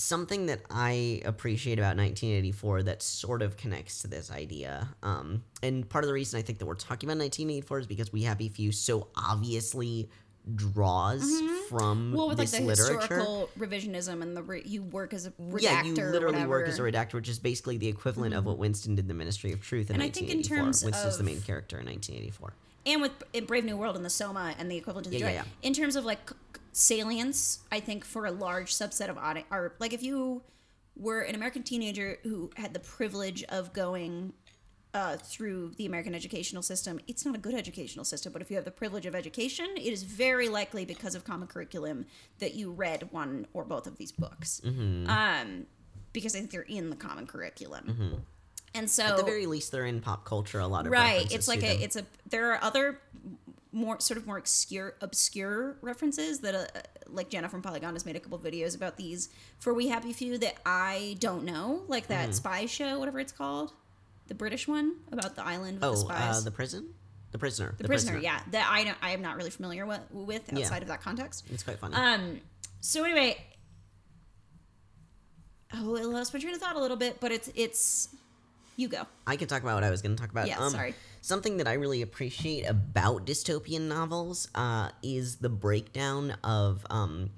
C: something that I appreciate about 1984 that sort of connects to this idea. Um, and part of the reason I think that we're talking about 1984 is because We Happy Few so obviously draws from
A: Mm-hmm. well with like the
C: literature.
A: historical revisionism and the re- you work as a redactor
C: yeah, you literally work as a redactor, which is basically the equivalent of what Winston did in the Ministry of Truth in
A: And I think in
C: 1984.
A: terms
C: Winston's the main character in 1984.
A: and with Brave New World and the Soma and the equivalent to the
C: Yeah,
A: Joy.
C: yeah, yeah.
A: In terms of like salience, I think for a large subset of audience, or like if you were an American teenager who had the privilege of going uh, through the American educational system, it's not a good educational system, but if you have the privilege of education, it is very likely because of common curriculum that you read one or both of these books.
C: Mm-hmm.
A: Um, because I think they're in the common curriculum. And so
C: At the very least, they're in pop culture. A lot of
A: right it's like a
C: them.
A: it's a there are other more sort of more obscure obscure references that uh, like jenna from polygon has made a couple videos about these for we happy few that i don't know like that spy show whatever it's called the british one about the island with the
C: oh,
A: spies.
C: uh, the prison, the prisoner,
A: the, prisoner, yeah that i don't i am not really familiar with, with
C: Yeah.
A: outside of that context.
C: It's quite funny.
A: um so anyway oh it lost my train of thought a little bit but it's it's you go
C: I could talk about what I was going to talk about.
A: Yeah, sorry.
C: Something that I really appreciate about dystopian novels uh, is the breakdown of um,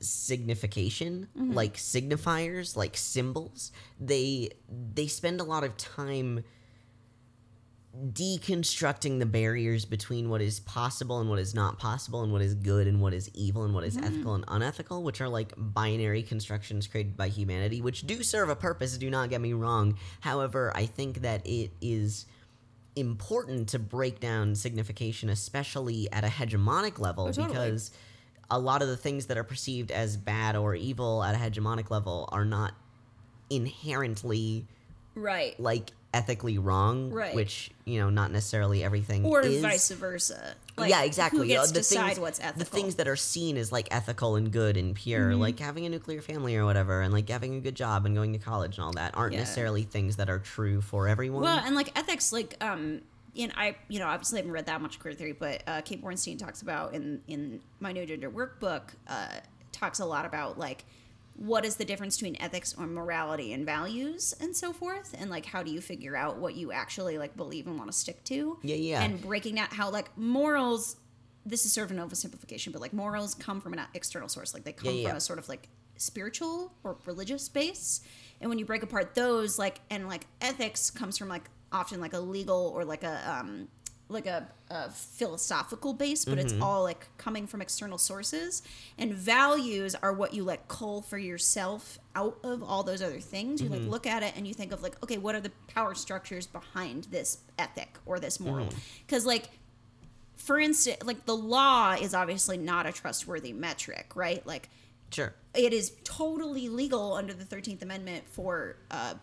C: signification,
A: Mm-hmm.
C: like signifiers, like symbols. They they spend a lot of time deconstructing the barriers between what is possible and what is not possible and what is good and what is evil and what is mm-hmm. ethical and unethical which are like binary constructions created by humanity which do serve a purpose do not get me wrong. However i think that it is important to break down signification especially at a hegemonic level
A: Oh, totally.
C: because a lot of the things that are perceived as bad or evil at a hegemonic level are not inherently
A: right.
C: like ethically wrong,
A: Right.
C: which you know not necessarily everything
A: or
C: is.
A: vice versa
C: yeah, exactly.
A: who gets
C: Uh,
A: to decide what's ethical Mm-hmm.
C: The things that are seen as like ethical and good and pure, like having a nuclear family or whatever, and like having a good job and going to college and all that, aren't
A: Yeah.
C: necessarily things that are true for everyone.
A: Well, and like ethics, like um, and I you know obviously haven't read that much queer theory, but uh, Kate Bornstein talks about in in my No Gender Workbook uh, talks a lot about like what is the difference between ethics or morality and values and so forth, and like how do you figure out what you actually like believe and want to stick to?
C: Yeah, yeah.
A: And breaking down how like morals. This is sort of an oversimplification, but like morals come from an external source. Like they come
C: Yeah, yeah.
A: from a sort of like spiritual or religious base and when you break apart those like and like ethics comes from like often like a legal or like a um like a, a philosophical base but it's mm-hmm. all like coming from external sources. And values are what you like cull for yourself out of all those other things. You like mm-hmm. look at it and you think of like okay what are the power structures behind this ethic or this moral? Mm-hmm. Because like for instance like the law is obviously not a trustworthy metric right? Like
C: sure.
A: it is totally legal under the 13th amendment for uh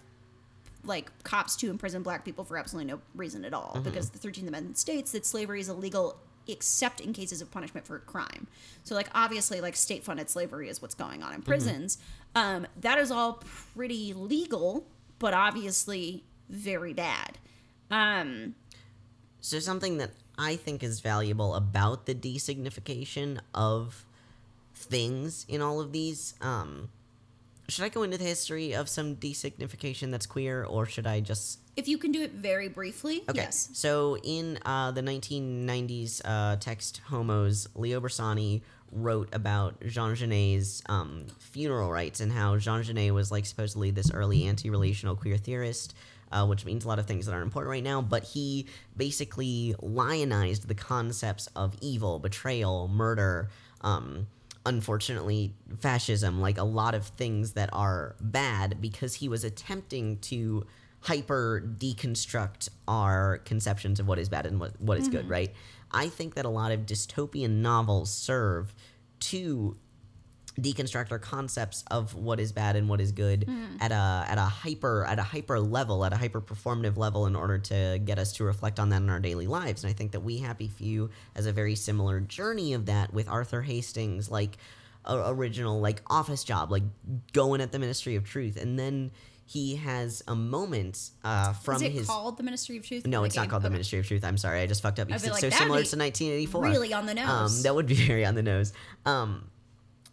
A: like cops to imprison black people for absolutely no reason at all. Because the 13th amendment states that slavery is illegal except in cases of punishment for a crime. So like obviously like state funded slavery is what's going on in prisons. Um that is all pretty legal but obviously very bad. Um
C: So something that I think is valuable about the designification of things in all of these. Um, should I go into the history of some designification that's queer, or should I just
A: if you can do it very briefly
C: Okay.
A: yes
C: So in uh, the 1990s uh, text Homos, Leo Bersani wrote about Jean Genet's um, funeral rites and how Jean Genet was like supposedly this early anti-relational queer theorist. Uh, which means a lot of things that are important right now, but he basically lionized the concepts of evil, betrayal, murder, um, unfortunately, fascism, like a lot of things that are bad, because he was attempting to hyper deconstruct our conceptions of what is bad and what, what is good, mm-hmm. right? I think that a lot of dystopian novels serve to deconstruct our concepts of what is bad and what is good at a at a hyper at a hyper level at a hyper performative level in order to get us to reflect on that in our daily lives and i think that we happy few has a very similar journey of that with arthur hastings like a original like office job like going at the ministry of truth and then he has a moment uh, from
A: is it
C: his
A: called the ministry of truth
C: no, it's not called the Ministry of Truth. I'm sorry, I just fucked up because it's
A: like,
C: so similar
A: be
C: to 1984.
A: really on the
C: Um,
A: nose.
C: that would be very on the nose. Um,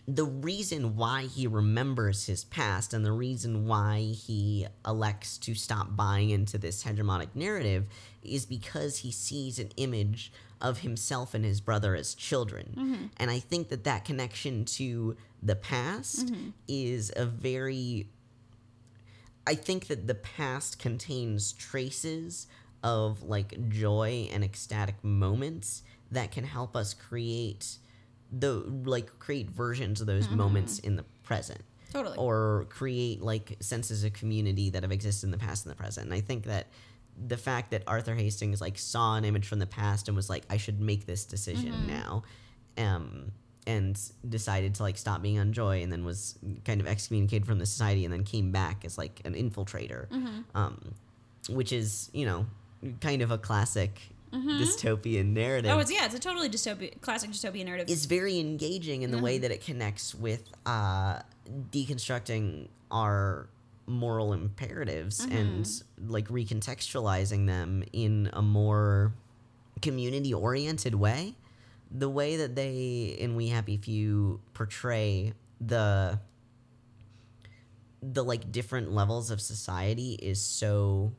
C: the reason why he remembers his past and the reason why he elects to stop buying into this hegemonic narrative is because he sees an image of himself and his brother as children.
A: Mm-hmm.
C: And I think that that connection to the past
A: Mm-hmm.
C: is a very I think that the past contains traces of like joy and ecstatic moments that can help us create the like create versions of those moments in the present
A: Totally.
C: or create like senses of community that have existed in the past and the present. And I think that the fact that Arthur Hastings like saw an image from the past and was like, I should make this decision
A: Mm-hmm.
C: now, um, and decided to like stop being on Joy, and then was kind of excommunicated from the society, and then came back as like an infiltrator,
A: Mm-hmm.
C: um, which is you know kind of a classic dystopian narrative
A: Mm-hmm. Oh, it's yeah, it's a totally dystopian, classic dystopian narrative.
C: It's very engaging in the way that it connects with uh, deconstructing our moral imperatives and like recontextualizing them in a more community oriented way. The way that they in We Happy Few portray the the like different levels of society is so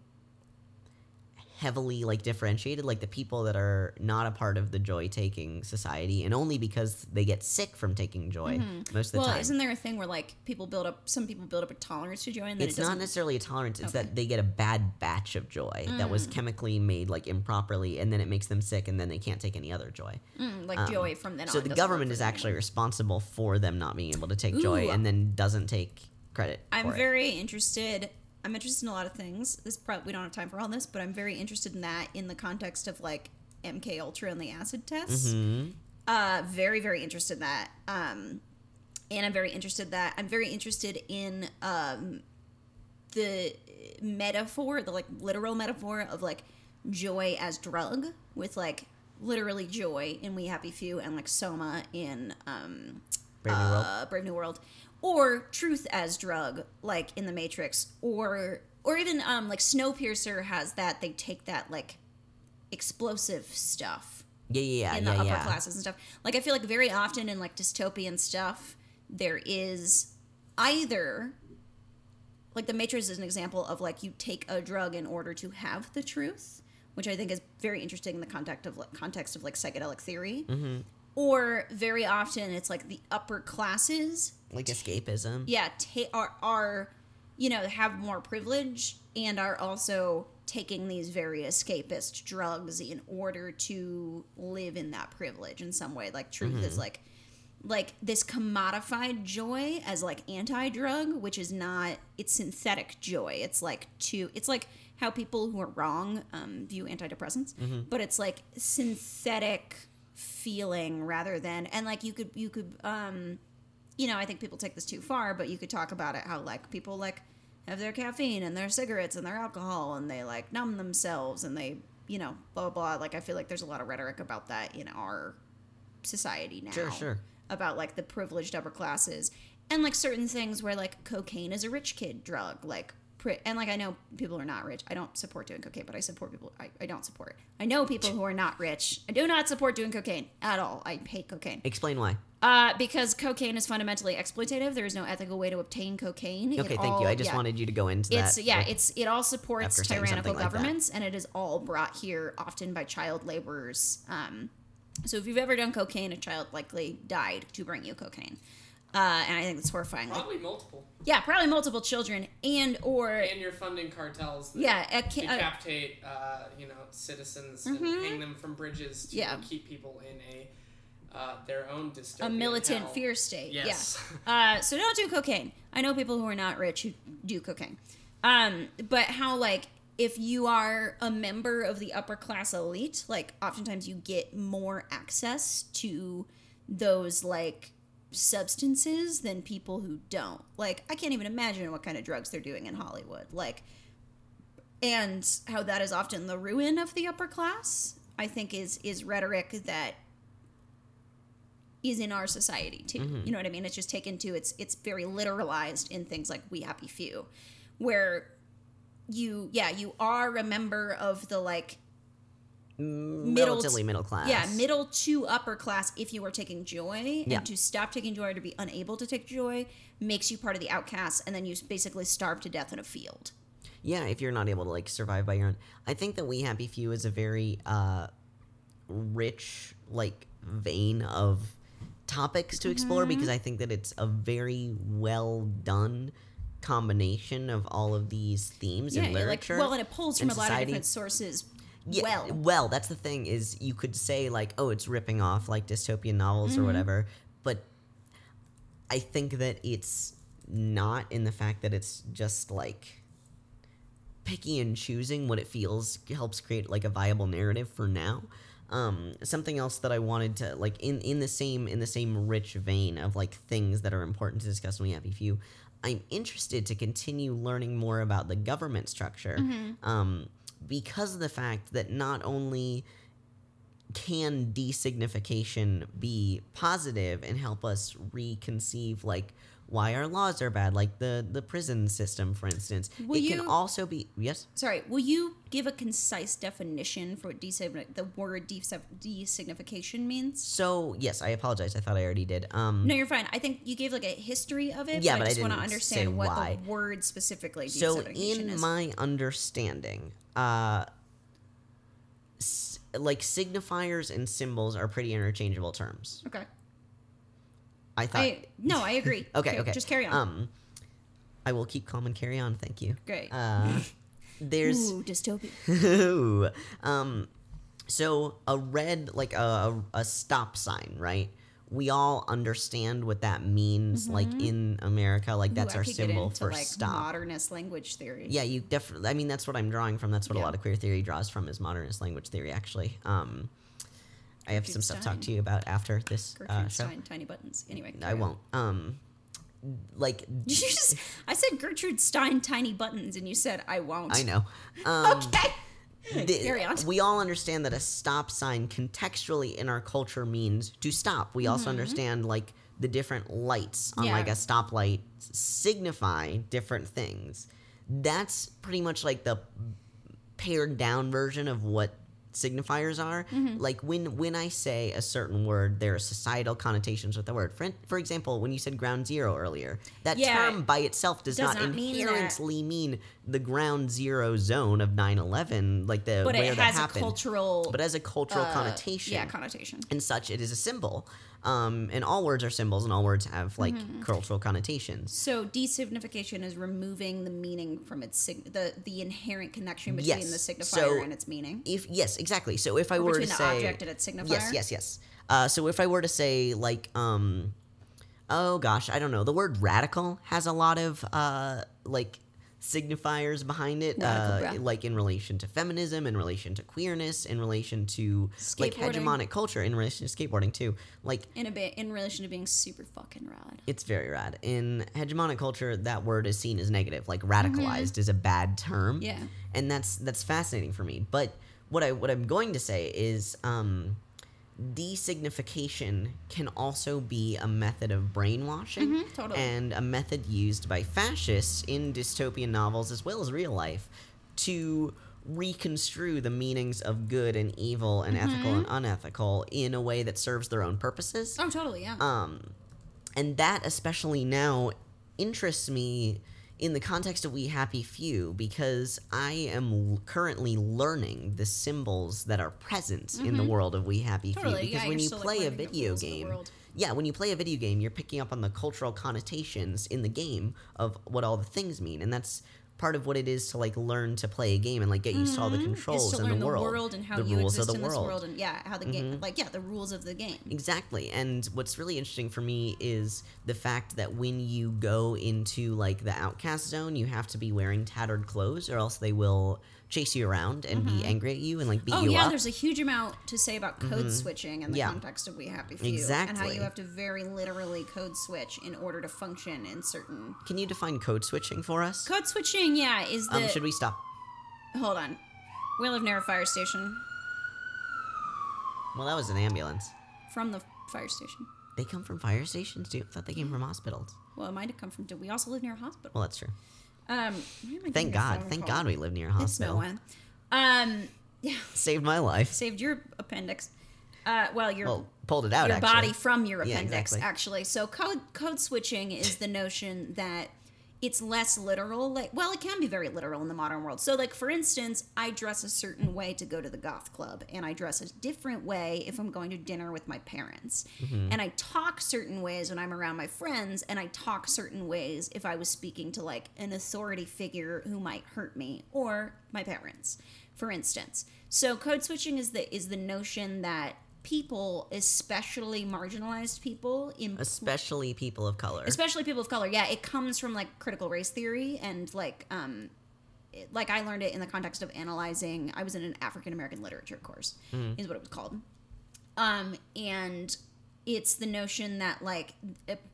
C: heavily like differentiated like the people that are not a part of the joy taking society and only because they get sick from taking joy most of the
A: well,
C: time Well,
A: isn't there a thing where like people build up, some people build up a tolerance to joy, and then
C: it's
A: it
C: not necessarily a tolerance it's
A: Okay.
C: that they get a bad batch of joy that was chemically made like improperly and then it makes them sick and then they can't take any other joy
A: Mm, like
C: Um,
A: joy from then
C: so
A: on.
C: the government is actually
A: anymore.
C: responsible for them not being able to take joy and then doesn't take credit
A: I'm
C: for it.
A: very interested. I'm interested in a lot of things. This probably we don't have time for all this, but I'm very interested in that in the context of like MK Ultra and the acid tests.
C: Mhm.
A: Uh, very very interested in that. Um, and I'm very interested that I'm very interested in um, the metaphor, the like literal metaphor of like joy as drug with like literally joy in We Happy Few and like Soma in um,
C: Brave New
A: uh, Brave New World, or truth as drug, like in the Matrix, or or even um, like Snowpiercer has that. They take that like explosive stuff
C: yeah yeah yeah
A: in the
C: yeah,
A: upper
C: yeah.
A: classes and stuff. Like I feel like very often in like dystopian stuff, there is either like the Matrix is an example of like you take a drug in order to have the truth, which I think is very interesting in the context of like, context of like psychedelic theory.
C: Mm-hmm.
A: Or very often it's like the upper classes
C: like escapism.
A: Yeah ta- are are you know have more privilege and are also taking these very escapist drugs in order to live in that privilege in some way. Like truth is like like this commodified joy as like anti-drug which is not it's synthetic joy. It's like to it's like how people who are wrong um, view antidepressants. But it's like synthetic feeling rather than and like you could you could um you know, I think people take this too far, but you could talk about it how like people like have their caffeine and their cigarettes and their alcohol and they like numb themselves and they, you know, blah blah blah. Like I feel like there's a lot of rhetoric about that in our society now.
C: Sure, sure.
A: About like the privileged upper classes and like certain things where like cocaine is a rich kid drug, like and like I know people who are not rich. I don't support doing cocaine, but I support people. I, I don't support. I know people who are not rich. I do not support doing cocaine at all. I hate cocaine.
C: explain why
A: Uh, because cocaine is fundamentally exploitative. There is no ethical way to obtain cocaine. It
C: okay thank
A: all-
C: you i just
A: yeah.
C: wanted you to go into
A: It's
C: that
A: yeah,
C: like,
A: it's it all supports tyrannical
C: something like
A: governments, and it is all brought here often by child laborers. Um, so if you've ever done cocaine, a child likely died to bring you cocaine, uh, and I think it's horrifying. Like,
B: Probably multiple.
A: yeah, probably multiple children, and or
B: And you're funding cartels that
A: yeah, a ki- a-
B: decapitate, uh, you know, citizens and hang them from bridges to
A: Mm-hmm. Yeah.
B: keep people in a uh, their own dystopian
A: a militant
B: hell.
A: fear state.
B: Yes.
A: Yeah. Uh, so don't do cocaine. I know people who are not rich who do cocaine. Um, but how like if you are a member of the upper class elite, like oftentimes you get more access to those like substances than people who don't. Like I can't even imagine what kind of drugs they're doing in Hollywood. Like and how that is often the ruin of the upper class, I think is is rhetoric that is in our society too. Mm-hmm. You know what I mean? It's just taken to it's it's very literalized in things like We Happy Few, where you yeah you are a member of the like middle
C: relatively middle class
A: yeah middle to upper class if you are taking joy
C: Yeah.
A: and to stop taking joy or to be unable to take joy makes you part of the outcasts and then you basically starve to death in a field.
C: yeah if you're not able to like survive by your own i think that we happy few is a very uh rich like vein of topics to explore
A: Mm-hmm.
C: because i think that it's a very well done combination of all of these themes
A: Yeah,
C: in
A: like
C: literature
A: well, and it pulls from a lot of different sources.
C: Yeah,
A: well.
C: well, that's the thing is you could say like, oh, it's ripping off like dystopian novels
A: Mm-hmm.
C: or whatever, but I think that it's not in the fact that it's just like picky and choosing what it feels helps create like a viable narrative for now. Um, something else that I wanted to like in in the same in the same rich vein of like things that are important to discuss when We Happy Few. I'm interested to continue learning more about the government structure um, because of the fact that not only can designification be positive and help us reconceive like why our laws are bad like the the prison system for instance
A: Will
C: it can also be yes
A: Sorry, will you give a concise definition for what design- the word desig- designification means?
C: so yes i apologize i thought i already did um
A: No, you're fine. I think you gave like a history of it.
C: Yeah,
A: but
C: but
A: I just want to understand what
C: why.
A: the word specifically
C: so in
A: is.
C: my understanding uh s- like signifiers and symbols are pretty interchangeable terms
A: okay.
C: I thought
A: I no, I agree.
C: okay okay
A: Just carry on.
C: um i will keep calm and carry on thank you
A: Great.
C: uh there's
A: Ooh, dystopia.
C: Ooh. um, so a red, like a, a, stop sign, right? We all understand what that means, like in America, like that's
A: Mm-hmm. Ooh,
C: our symbol
A: into,
C: for
A: like
C: stop.
A: modernist language theory.
C: Yeah, you definitely. I mean, that's what I'm drawing from. That's what a lot of queer theory draws from is modernist language theory. Actually, um, I have some stuff to talk to you about after this
A: Gertrude
C: uh, show.
A: Stein, tiny buttons. Anyway,
C: I
A: on.
C: won't. Um, like
A: You just, I said Gertrude Stein, tiny buttons, and you said I won't.
C: I know. Um,
A: Okay.
C: the-. We all understand that a stop sign contextually in our culture means to stop. We also understand like the different lights on
A: Mm-hmm. Yeah.
C: like a stoplight signify different things. That's pretty much like the pared down version of what signifiers are.
A: Mm-hmm.
C: Like when when I say a certain word, there are societal connotations with the word. For, for example, when you said ground zero earlier, that
A: Yeah.
C: term by itself does,
A: Does
C: not,
A: not mean that.
C: inherently mean the ground zero zone of 9-11 like the
A: but
C: where
A: it
C: that happened
A: cultural.
C: but as a cultural
A: uh,
C: connotation
A: Yeah, connotation.
C: and such it is a symbol um, and all words are symbols and all words have like
A: Mm-hmm.
C: cultural connotations
A: So designification is removing the meaning from its sig- the the inherent connection between
C: Yes.
A: the signifier
C: So
A: and its meaning.
C: if yes exactly so if i
A: Or
C: were to
A: the
C: say
A: object and its signifier.
C: yes yes yes uh, so if i were to say like um oh gosh i don't know the word radical has a lot of uh like signifiers behind it uh, like in relation to feminism in relation to queerness in relation to like hegemonic culture in relation to skateboarding too like
A: In a bit, in relation to being super fucking rad.
C: it's very rad in hegemonic culture that word is seen as negative like radicalized is a bad term
A: Mm-hmm. Yeah.
C: and that's that's fascinating for me but what i what i'm going to say is um designification can also be a method of brainwashing
A: Mhm, totally.
C: and a method used by fascists in dystopian novels as well as real life to reconstrue the meanings of good and evil and ethical and unethical in a way that serves their own purposes
A: Oh, totally. Yeah.
C: um, and that especially now interests me in the context of We Happy Few because I am currently learning the symbols that are present in the world of We Happy
A: Mm-hmm. Totally,
C: Few. Because
A: yeah,
C: when you
A: still, like,
C: play a video
A: rules of the
C: game, yeah, when you play a video game, you're picking up on the cultural connotations in the game of what all the things mean, and that's part of what it is to like learn to play a game and like get used to all the
A: is
C: controls
A: to
C: in
A: learn
C: the world,
A: and how
C: the
A: you
C: rules
A: exist
C: of the
A: in this
C: world. Mm-hmm.
A: world, and yeah, how the game, like yeah, the rules of the game.
C: Exactly. And what's really interesting for me is the fact that when you go into like the outcast zone, you have to be wearing tattered clothes or else they will chase you around and be mm-hmm. angry at you and like beat
A: Oh
C: you
A: yeah,
C: up.
A: there's a huge amount to say about code mm-hmm. switching in the
C: Yeah.
A: context of We Happy Few, and how you have to very literally code switch in order to function in certain
C: Can you define code switching for us?
A: code switching. Yeah, is um, the
C: Um, should we stop?
A: hold on. We live near a fire station.
C: Well, that was an ambulance.
A: From the fire station.
C: They come from fire stations, too. I thought they came mm-hmm. from hospitals.
A: Well, it might have come from. We also live near a hospital.
C: Well, that's true.
A: Um, why am I
C: Thank God. Thank? God we live near a
A: It's no
C: hospital.
A: one. Um, yeah,
C: Saved my life.
A: saved your appendix. Uh, well, your
C: Well, pulled it out,
A: your
C: actually.
A: body from your
C: Yeah,
A: appendix
C: exactly.
A: actually so code code switching is the notion that it's less literal like well it can be very literal in the modern world. So like for instance i dress a certain way to go to the goth club and i dress a different way if i'm going to dinner with my parents. Mm-hmm. And i talk certain ways when i'm around my friends and i talk certain ways if i was speaking to like an authority figure who might hurt me or my parents for instance. So code switching is the is the notion that people especially marginalized people in
C: especially people of color.
A: especially people of color yeah. It comes from like critical race theory and like um it- like i learned it in the context of analyzing i was in an african american literature course is what it was called. Um and it's the notion that like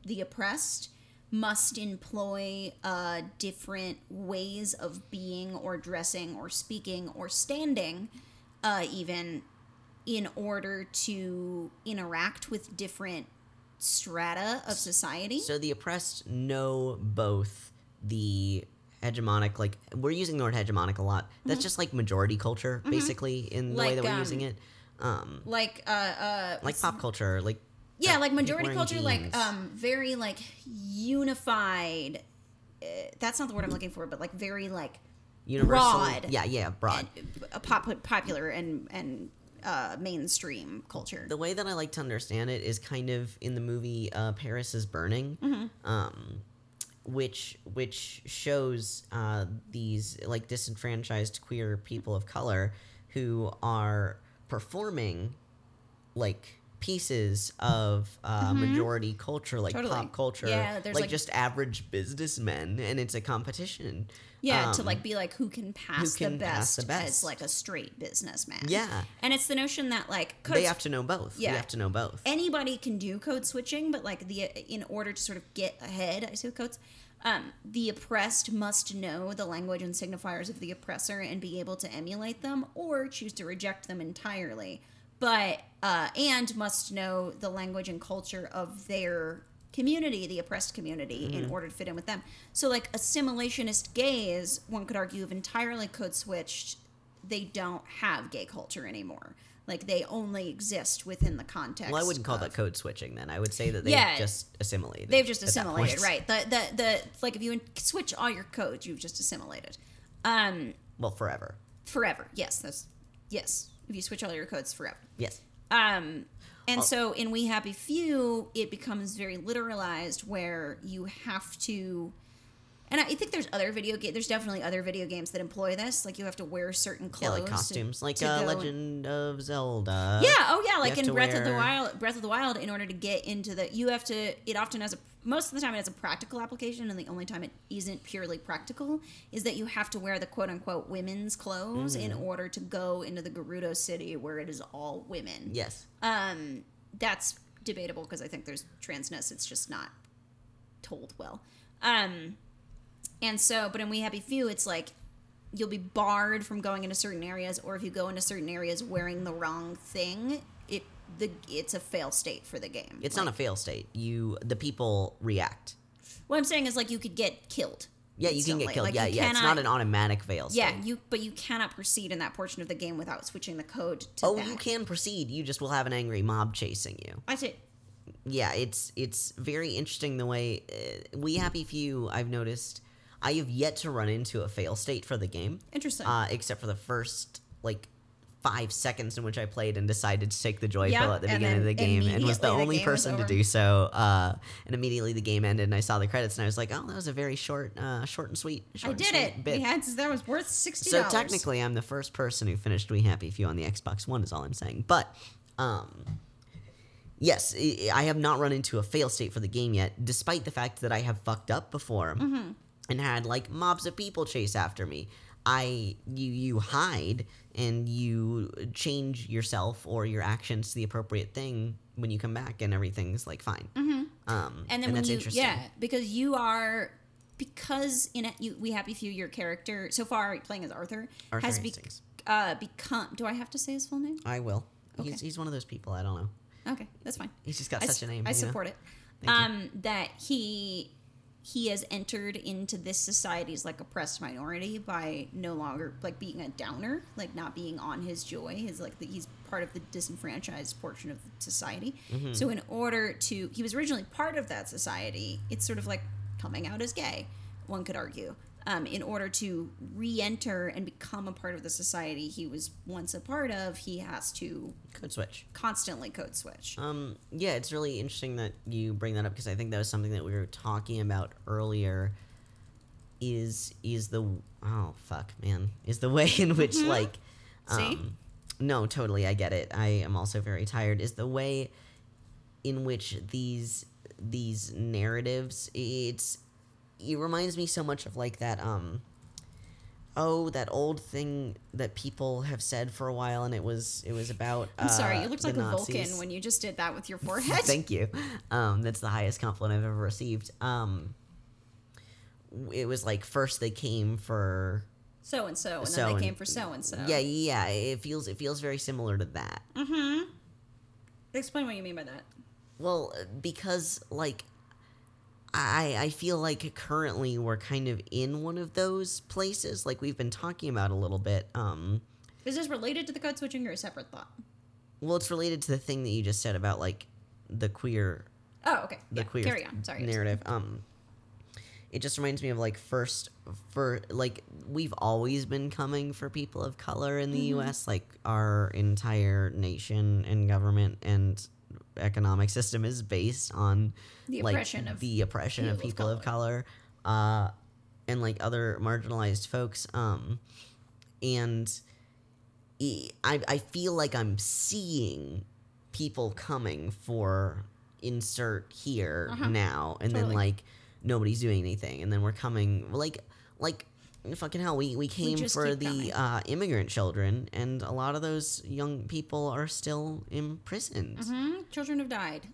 A: the oppressed must employ uh, different ways of being or dressing or speaking or standing uh, even in order to interact with different strata of society.
C: So the oppressed know both the hegemonic, like we're using the word hegemonic a lot. That's just like majority culture, basically, in the way
A: Mm-hmm.
C: That we're
A: um,
C: using it. Um,
A: like uh uh
C: like pop culture, like
A: yeah
C: uh,
A: like majority culture like um very like unified uh, that's not the word i'm looking for but like very like
C: universal.
A: broad.
C: Yeah, yeah, broad.
A: a pop popular and and uh mainstream culture
C: the way that I like to understand it is kind of in the movie uh, Paris is Burning,
A: Mm-hmm.
C: um, which which shows uh, these like disenfranchised queer people of color who are performing like pieces of uh, majority culture, like
A: Mm-hmm. Totally.
C: pop culture,
A: Yeah,
C: like,
A: like-
C: just average businessmen, and it's a competition.
A: Yeah to
C: Um,
A: like be like who can pass,
C: can
A: the,
C: pass
A: best
C: the best.
A: as like a straight businessman
C: Yeah.
A: and it's the notion that like
C: they have to know both.
A: Yeah.
C: You have to know both.
A: anybody can do code switching, but like the in order to sort of get ahead, I say with codes, um, the oppressed must know the language and signifiers of the oppressor and be able to emulate them or choose to reject them entirely. But uh, and must know the language and culture of their community, the oppressed community, in order to fit in with them. So like assimilationist gays, one could argue, have entirely code switched. They don't have gay culture anymore. Like they only exist within the context.
C: Well, I wouldn't call
A: of-
C: that code switching then. I would say that they
A: Yeah.
C: just assimilated.
A: They've just assimilated, right? The the the like if you switch all your codes, you've just assimilated. Um,
C: Well, forever.
A: forever. Yes, that's yes. If you switch all your codes forever.
C: Yes.
A: Um, and
C: Oh.
A: so in We Happy Few, it becomes very literalized where you have to. And I think there's other video game. There's definitely other video games that employ this. Like you have to wear certain
C: Yeah,
A: clothes.
C: like
A: to-
C: costumes, like
A: to
C: uh, Legend of Zelda.
A: Yeah. Oh, yeah. Like in
C: to
A: Breath of the Wild, Breath of the Wild, in order to get into the, you have to. It often has a. Most of the time, it has a practical application, and the only time it isn't purely practical is that you have to wear the quote unquote women's clothes in
C: Mm-hmm.
A: order to go into the Gerudo City, where it is all women.
C: Yes.
A: Um, that's debatable because I think there's transness. It's just not told well. Um, and so, but in We Happy Few, it's like you'll be barred from going into certain areas, or if you go into certain areas wearing the wrong thing, it the it's a fail state for the game.
C: It's
A: like,
C: not a fail state. You, the people react.
A: What I'm saying is like you could get killed.
C: Yeah, you can get killed.
A: Like,
C: yeah, yeah. It's not an automatic fail state.
A: Yeah, you but you cannot proceed in that portion of the game without switching the code to
C: Oh,
A: that.
C: you can proceed. You just will have an angry mob chasing you.
A: I see.
C: yeah, it's it's very interesting the way uh, we happy few. I've noticed. I have yet to run into a fail state for the game,
A: Interesting.
C: uh, except for the first like five seconds in which I played and decided to take the joy
A: Yeah,
C: pill at the beginning of the game, and was the
A: the
C: only person to do so. Uh, and immediately the game ended, and I saw the credits, and I was like, "Oh, that was a very short, uh, short and sweet." Short
A: I did it.
C: Bit.
A: We had that was worth sixty
C: So technically, I'm the first person who finished We Happy Few on the Xbox One. Is all I'm saying. But, um, yes, I I have not run into a fail state for the game yet, despite the fact that I have fucked up before
A: Mm-hmm.
C: and had like mobs of people chase after me. I you you hide and you change yourself or your actions to the appropriate thing when you come back, and everything's like fine. Um,
A: Mm-hmm. and then when
C: that's
A: you
C: interesting.
A: yeah because you are because in it, you we happy few your character so far playing as arthur,
C: Arthur
A: has be, uh become do i have to say his full name
C: I will.
A: Okay.
C: He's, he's one of those people. I don't know.
A: okay that's fine
C: He's just got
A: I,
C: such a name.
A: I
C: you know?
A: support it
C: Thank you.
A: um that he he has entered into this society's like oppressed minority by no longer like being a downer like not being on his joy his like the, he's part of the disenfranchised portion of society
C: Mm-hmm.
A: so in order to he was originally part of that society it's sort of like coming out as gay one could argue. Um, in order to re-enter and become a part of the society he was once a part of, he has to
C: Code switch.
A: constantly code switch.
C: Um, yeah, it's really interesting that you bring that up because I think that was something that we were talking about earlier. Is is the oh fuck man is the way in which like
A: Mm-hmm. See?
C: um no totally I get it I am also very tired is the way in which these these narratives it's it reminds me so much of like that um oh that old thing that people have said for a while and it was it was about
A: I'm sorry,
C: uh,
A: you looked like a Vulcan when you just did that with your forehead.
C: Thank you. Um, that's the highest compliment I've ever received. Um, it was like first they came for
A: so and so, and then they came for so and so.
C: yeah yeah it feels it feels very similar to that.
A: Mm-hmm. Explain what you mean by that.
C: Well, because like I I feel like currently we're kind of in one of those places like we've been talking about a little bit. Um,
A: Is this related to the code switching or a separate thought?
C: well, it's related to the thing that you just said about like the queer
A: Oh, okay.
C: the
A: yeah,
C: queer
A: carry on. Sorry.
C: narrative. Um, it just reminds me of like first for like we've always been coming for people of color in the
A: Mm-hmm.
C: U.S. Like our entire nation and government and economic system is based on
A: The
C: like
A: oppression of
C: the oppression of
A: people of
C: people of color, uh, and like other marginalized folks. Um, and I I feel like I'm seeing people coming for insert here
A: Uh-huh.
C: now, and then like nobody's doing anything, and then we're coming like like fucking hell. We we came
A: just
C: for the uh, immigrant children, and a lot of those young people are still imprisoned.
A: hmm Children have died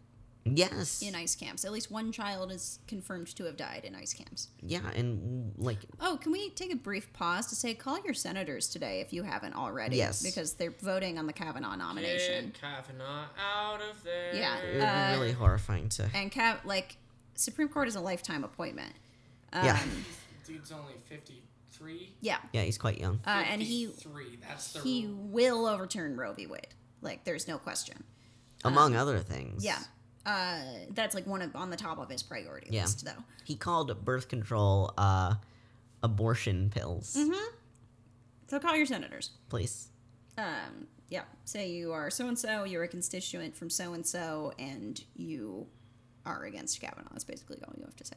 C: Yes.
A: in ICE camps. At least one child is confirmed to have died in ICE camps.
C: Yeah, and like
A: Oh, can we take a brief pause to say call your senators today if you haven't already?
C: Yes.
A: Because they're voting on the Kavanaugh nomination.
B: Get Kavanaugh out of there.
A: Yeah.
C: it would
A: Uh,
C: be really horrifying to.
A: And Cav, like, Supreme Court is a lifetime appointment. Um,
C: Yeah.
B: Dude's only 53.
A: Yeah.
C: Yeah, he's quite young.
A: Uh, and he
B: three. That's the
A: he will overturn Roe v. Wade. Like, there's no question.
C: Among other things.
A: Yeah. Uh, that's like one of on the top of his priority
C: Yeah.
A: list, though.
C: He called birth control uh, abortion pills.
A: Mm-hmm. So call your senators.
C: Please.
A: Um, yeah. Say you are so and so. You're a constituent from so and so, and you are against Kavanaugh. That's basically all you have to say.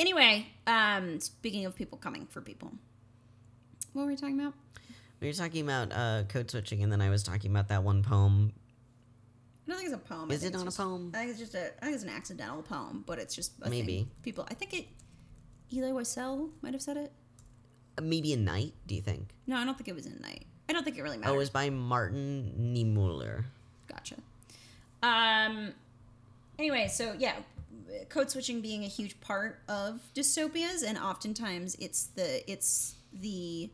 A: Anyway, um, speaking of people coming for people, what were we talking about?
C: We were talking about uh, code switching, and then I was talking about that one poem.
A: I don't think it's a poem.
C: Is it not a poem?
A: I think it's just a. I think it's an accidental poem, but it's just a thing
C: Maybe.
A: people. I think it. Elie Wiesel might have said it.
C: Uh, Maybe a night, do you think?
A: No, I don't think it was in night. I don't think it really matters.
C: Oh, it was by Martin Niemöller.
A: Gotcha. Um. Anyway, so yeah, code switching being a huge part of dystopias, and oftentimes it's the it's the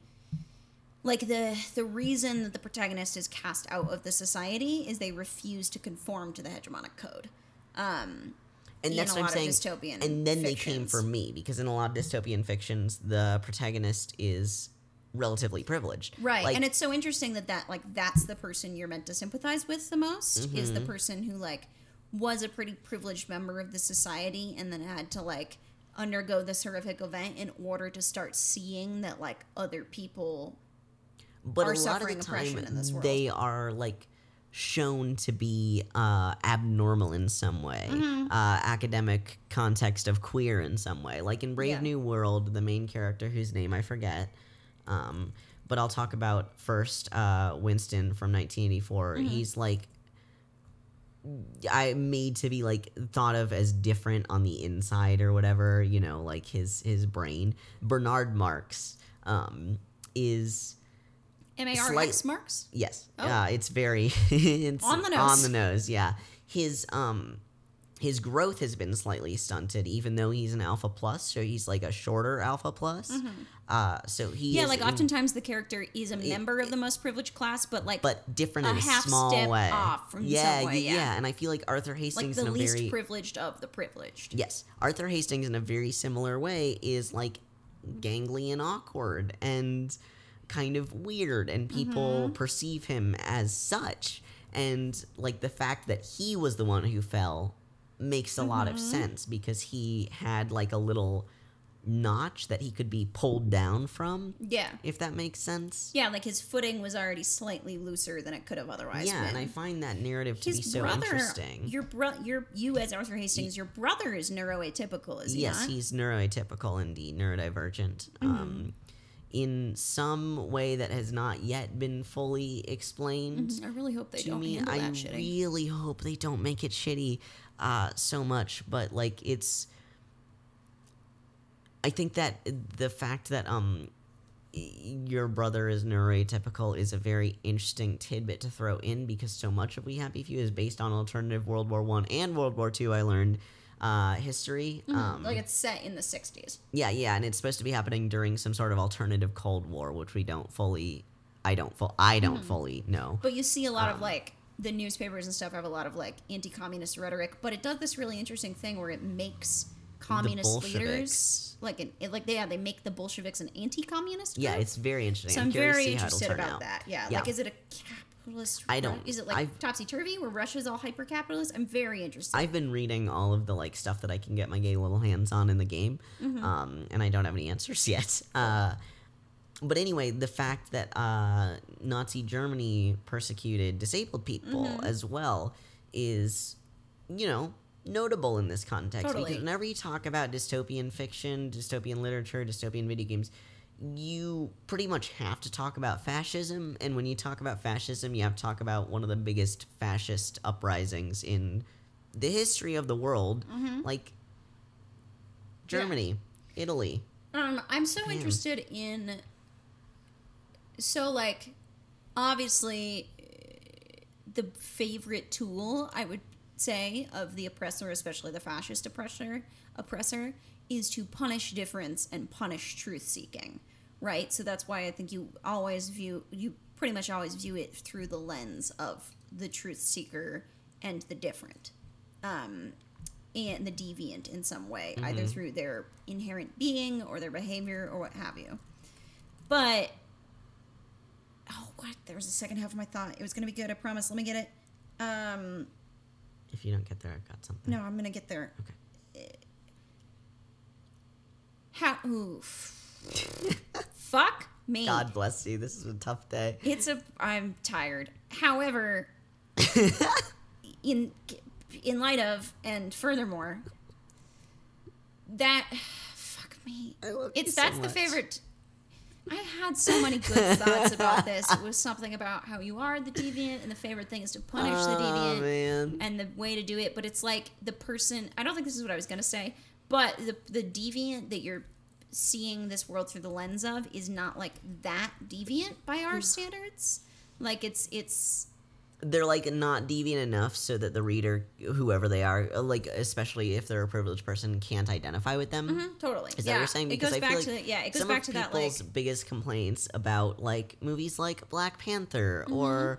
A: like the the reason that the protagonist is cast out of the society is they refuse to conform to the hegemonic code. Um,
C: And that's
A: a
C: what I'm
A: lot
C: saying.
A: of dystopian
C: and then they came for me because in a lot of dystopian fictions, the protagonist is relatively privileged.
A: Right.
C: Like,
A: and it's so interesting that that like that's the person you're meant to sympathize with the most is
C: Mm-hmm.
A: the person who like was a pretty privileged member of the society and then had to like undergo this horrific event in order to start seeing that like other people
C: but
A: are
C: a lot of
A: suffering
C: the
A: oppression
C: time
A: in this world.
C: they are like shown to be uh, abnormal in some way
A: Mm-hmm.
C: uh, academic context of queer in some way like in brave
A: Yeah.
C: new world the main character whose name i forget um, but i'll talk about first uh, winston from 1984
A: Mm-hmm.
C: he's like I made to be like thought of as different on the inside or whatever, you know, like his his brain. Bernard Marx um, is
A: M A R X marks.
C: Yes.
A: Oh.
C: Uh, it's very it's
A: On the nose.
C: On the nose, yeah. His um his growth has been slightly stunted, even though he's an alpha plus, so he's like a shorter alpha plus. Uh so he
A: Mm-hmm. Yeah, like oftentimes the character is a member of the most privileged class, but like
C: but different
A: a
C: in a
A: half
C: small
A: step
C: way.
A: off from
C: yeah,
A: some way,
C: yeah,
A: yeah.
C: And I feel like Arthur
A: like
C: Hastings
A: the
C: in a
A: least
C: very
A: privileged of the privileged.
C: Yes. Arthur Hastings in a very similar way is like gangly and awkward and kind of weird and people
A: Mm-hmm.
C: perceive him as such and like the fact that he was the one who fell makes a lot
A: Mm-hmm.
C: of sense because he had like a little notch that he could be pulled down from,
A: Yeah.
C: if that makes sense.
A: Yeah, like his footing was already slightly looser than it could have otherwise
C: Yeah,
A: been.
C: and I find that narrative to
A: his
C: be so
A: brother,
C: interesting.
A: your bro, your you as Arthur Hastings, your brother is neuroatypical, is he
C: yes,
A: not?
C: he's neuroatypical indeed, neurodivergent.
A: Mm-hmm.
C: Um, in some way that has not yet been fully explained
A: I really hope they
C: to
A: don't
C: me. I really hope they don't make it shitty uh, so much, but like it's. I think that the fact that um your brother is neuroatypical is a very interesting tidbit to throw in because so much of We Happy Few is based on alternative World War One and World War Two. I learned uh, history. Um,
A: like it's set in the '60s.
C: yeah, yeah, and it's supposed to be happening during some sort of alternative Cold War, which we don't fully. I don't. Fu- I don't fully know.
A: But you see a lot
C: Um,
A: of like the newspapers and stuff have a lot of like anti-communist rhetoric, but it does this really interesting thing where it makes communist leaders like an, it, like yeah they make the Bolsheviks an anti-communist.
C: Yeah, it's very interesting.
A: so I'm,
C: to
A: very
C: see how it'll
A: interested about
C: out.
A: that. Yeah,
C: Yeah.
A: like is it a capitalist?
C: I don't-
A: Is it like topsy turvy where Russia's all hyper capitalist? I'm very interested.
C: I've been reading all of the like stuff that I can get my gay little hands on in the game,
A: Mm-hmm.
C: um, and I don't have any answers yet. Uh, but anyway, the fact that uh, Nazi Germany persecuted disabled people
A: Mm-hmm.
C: as well is, you know, notable in this context
A: Totally.
C: because whenever you talk about dystopian fiction, dystopian literature, dystopian video games. You pretty much have to talk about fascism, and when you talk about fascism, you have to talk about one of the biggest fascist uprisings in the history of the world, like Germany, Italy.
A: Um, I'm so
C: Damn.
A: interested in. So, like, obviously, the favorite tool I would say of the oppressor, especially the fascist oppressor, oppressor, is to punish difference and punish truth seeking, right? So that's why I think you always view you pretty much always view it through the lens of the truth seeker and the different um, and the deviant in some way, either through their inherent being or their behavior or what have you. But oh, what? There was a second half of my thought. It was gonna be good. I promise. Let me get it. Um,
C: If you don't get there, I've got something.
A: no, I'm gonna get there.
C: Okay.
A: How? Oof. Fuck me.
C: God bless you. This is a tough day.
A: It's a. I'm tired. However, in in light of and furthermore, that fuck me.
C: I love you
A: It's
C: so
A: that's the favorite. I had so many good thoughts about this. It was something about how you are the deviant, and the favorite thing is to punish the
C: Oh,
A: deviant
C: man.
A: and the way to do it but it's like the person i don't think this is what i was going to say but the the deviant that you're seeing this world through the lens of is not like that deviant by our standards like it's it's
C: They're like not deviant enough so that the reader, whoever they are, uh, like especially if they're a privileged person, can't identify with them.
A: mhm, totally
C: Is that
A: yeah
C: what you're saying?
A: it goes
C: I
A: back
C: feel
A: to
C: like
A: the, yeah it goes
C: some
A: back to that like
C: people's biggest complaints about like movies like Black Panther or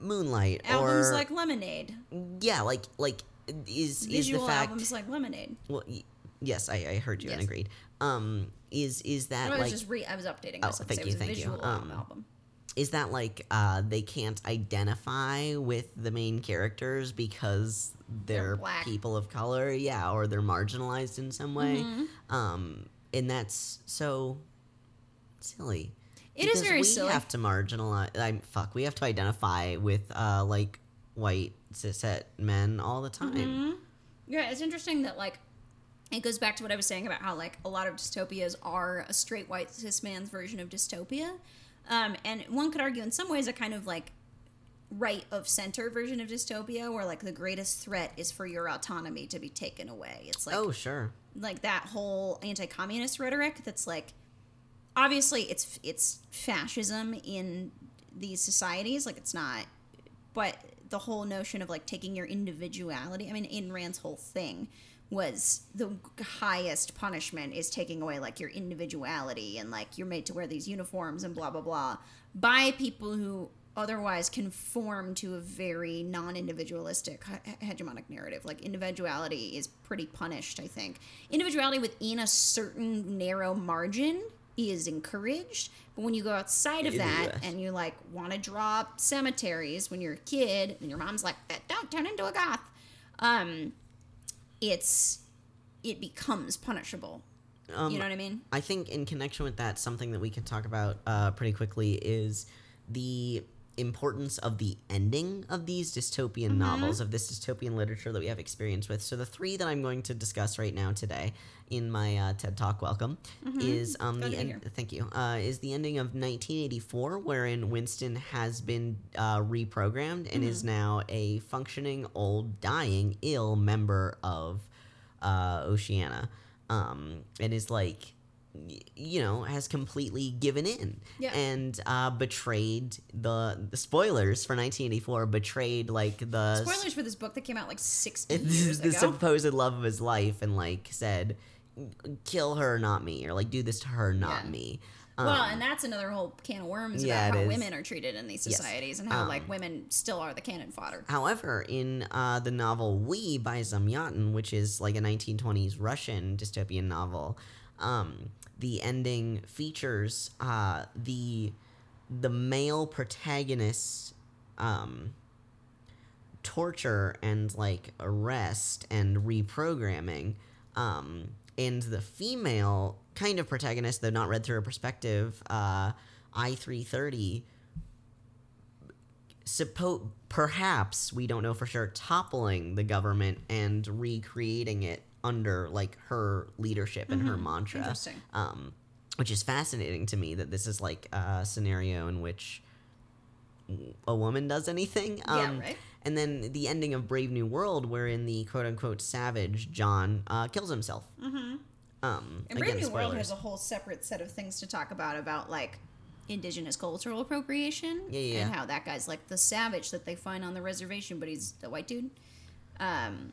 C: Moonlight
A: Mm-hmm. albums
C: or
A: like lemonade
C: yeah, like like is is the fact
A: albums like lemonade
C: well yes I, I heard you and agreed um is is that
A: I was just re I was updating
C: Oh, thank you, thank you.
A: visual
C: Um,
A: album.
C: Is that like uh they can't identify with the main characters because
A: They're
C: they're, people of color yeah or they're marginalized in some way
A: Mm-hmm.
C: um and that's so silly
A: It is very
C: we
A: silly.
C: We have to marginalize i'm fuck we have to identify with uh like white cishet men all the time
A: Mm-hmm. Yeah, it's interesting that like it goes back to what I was saying about how like a lot of dystopias are a straight white cis man's version of dystopia, um, and one could argue in some ways a kind of like right of center version of dystopia where like the greatest threat is for your autonomy to be taken away. It's like
C: oh sure
A: like that whole anti-communist rhetoric that's like obviously it's it's fascism in these societies like it's not but the whole notion of like taking your individuality i mean in Rand's whole thing was the highest punishment is taking away like your individuality and like you're made to wear these uniforms and blah blah blah by people who otherwise conform to a very non-individualistic he- hegemonic narrative. Like individuality is pretty punished i think. Individuality within a certain narrow margin is encouraged but when you go outside of that and you like want to draw cemeteries when you're a kid and your mom's like don't turn into a goth um it's it becomes punishable
C: Um,
A: you know what I mean?
C: I think in connection with that, something that we can talk about uh, pretty quickly is the importance of the ending of these dystopian
A: Mm-hmm.
C: novels, of this dystopian literature that we have experience with. So the three that I'm going to discuss right now today in my uh, TED Talk, welcome, is um, the end. Thank you. Uh, is the ending of 1984, wherein Winston has been uh, reprogrammed and is now a functioning, old, dying, ill member of uh, Oceania, um, and is like, you know, has completely given in
A: Yeah.
C: and uh, betrayed the, the spoilers for 1984. Betrayed like the
A: Spoilers for this book that came out like 60
C: the,
A: years
C: the
A: ago.
C: supposed love of his life, and like said, kill her, not me, or like do this to her, not
A: Yeah.
C: me.
A: well,
C: Um,
A: and that's another whole can of worms
C: yeah,
A: about how
C: is.
A: women are treated in these
C: Yes.
A: societies and how
C: Um,
A: like women still are the cannon fodder.
C: However, in uh, the novel We by Zamyatin, which is like a 1920s Russian dystopian novel, um, the ending features uh, the the male protagonist's um, torture and like arrest and reprogramming, um, and the female kind of protagonist, though not read through a perspective, uh, I three thirty suppo- perhaps we don't know for sure toppling the government and recreating it under like her leadership and her mantra
A: Interesting.
C: um which is fascinating to me that this is like a scenario in which a woman does anything
A: Yeah,
C: um
A: right.
C: and then the ending of brave new world wherein the quote-unquote savage john uh, kills himself mm-hmm. um
A: And
C: again,
A: Brave New World has a whole separate set of things to talk about about like indigenous cultural appropriation
C: Yeah, yeah,
A: and how that guy's like the savage that they find on the reservation, but he's the white dude. Um,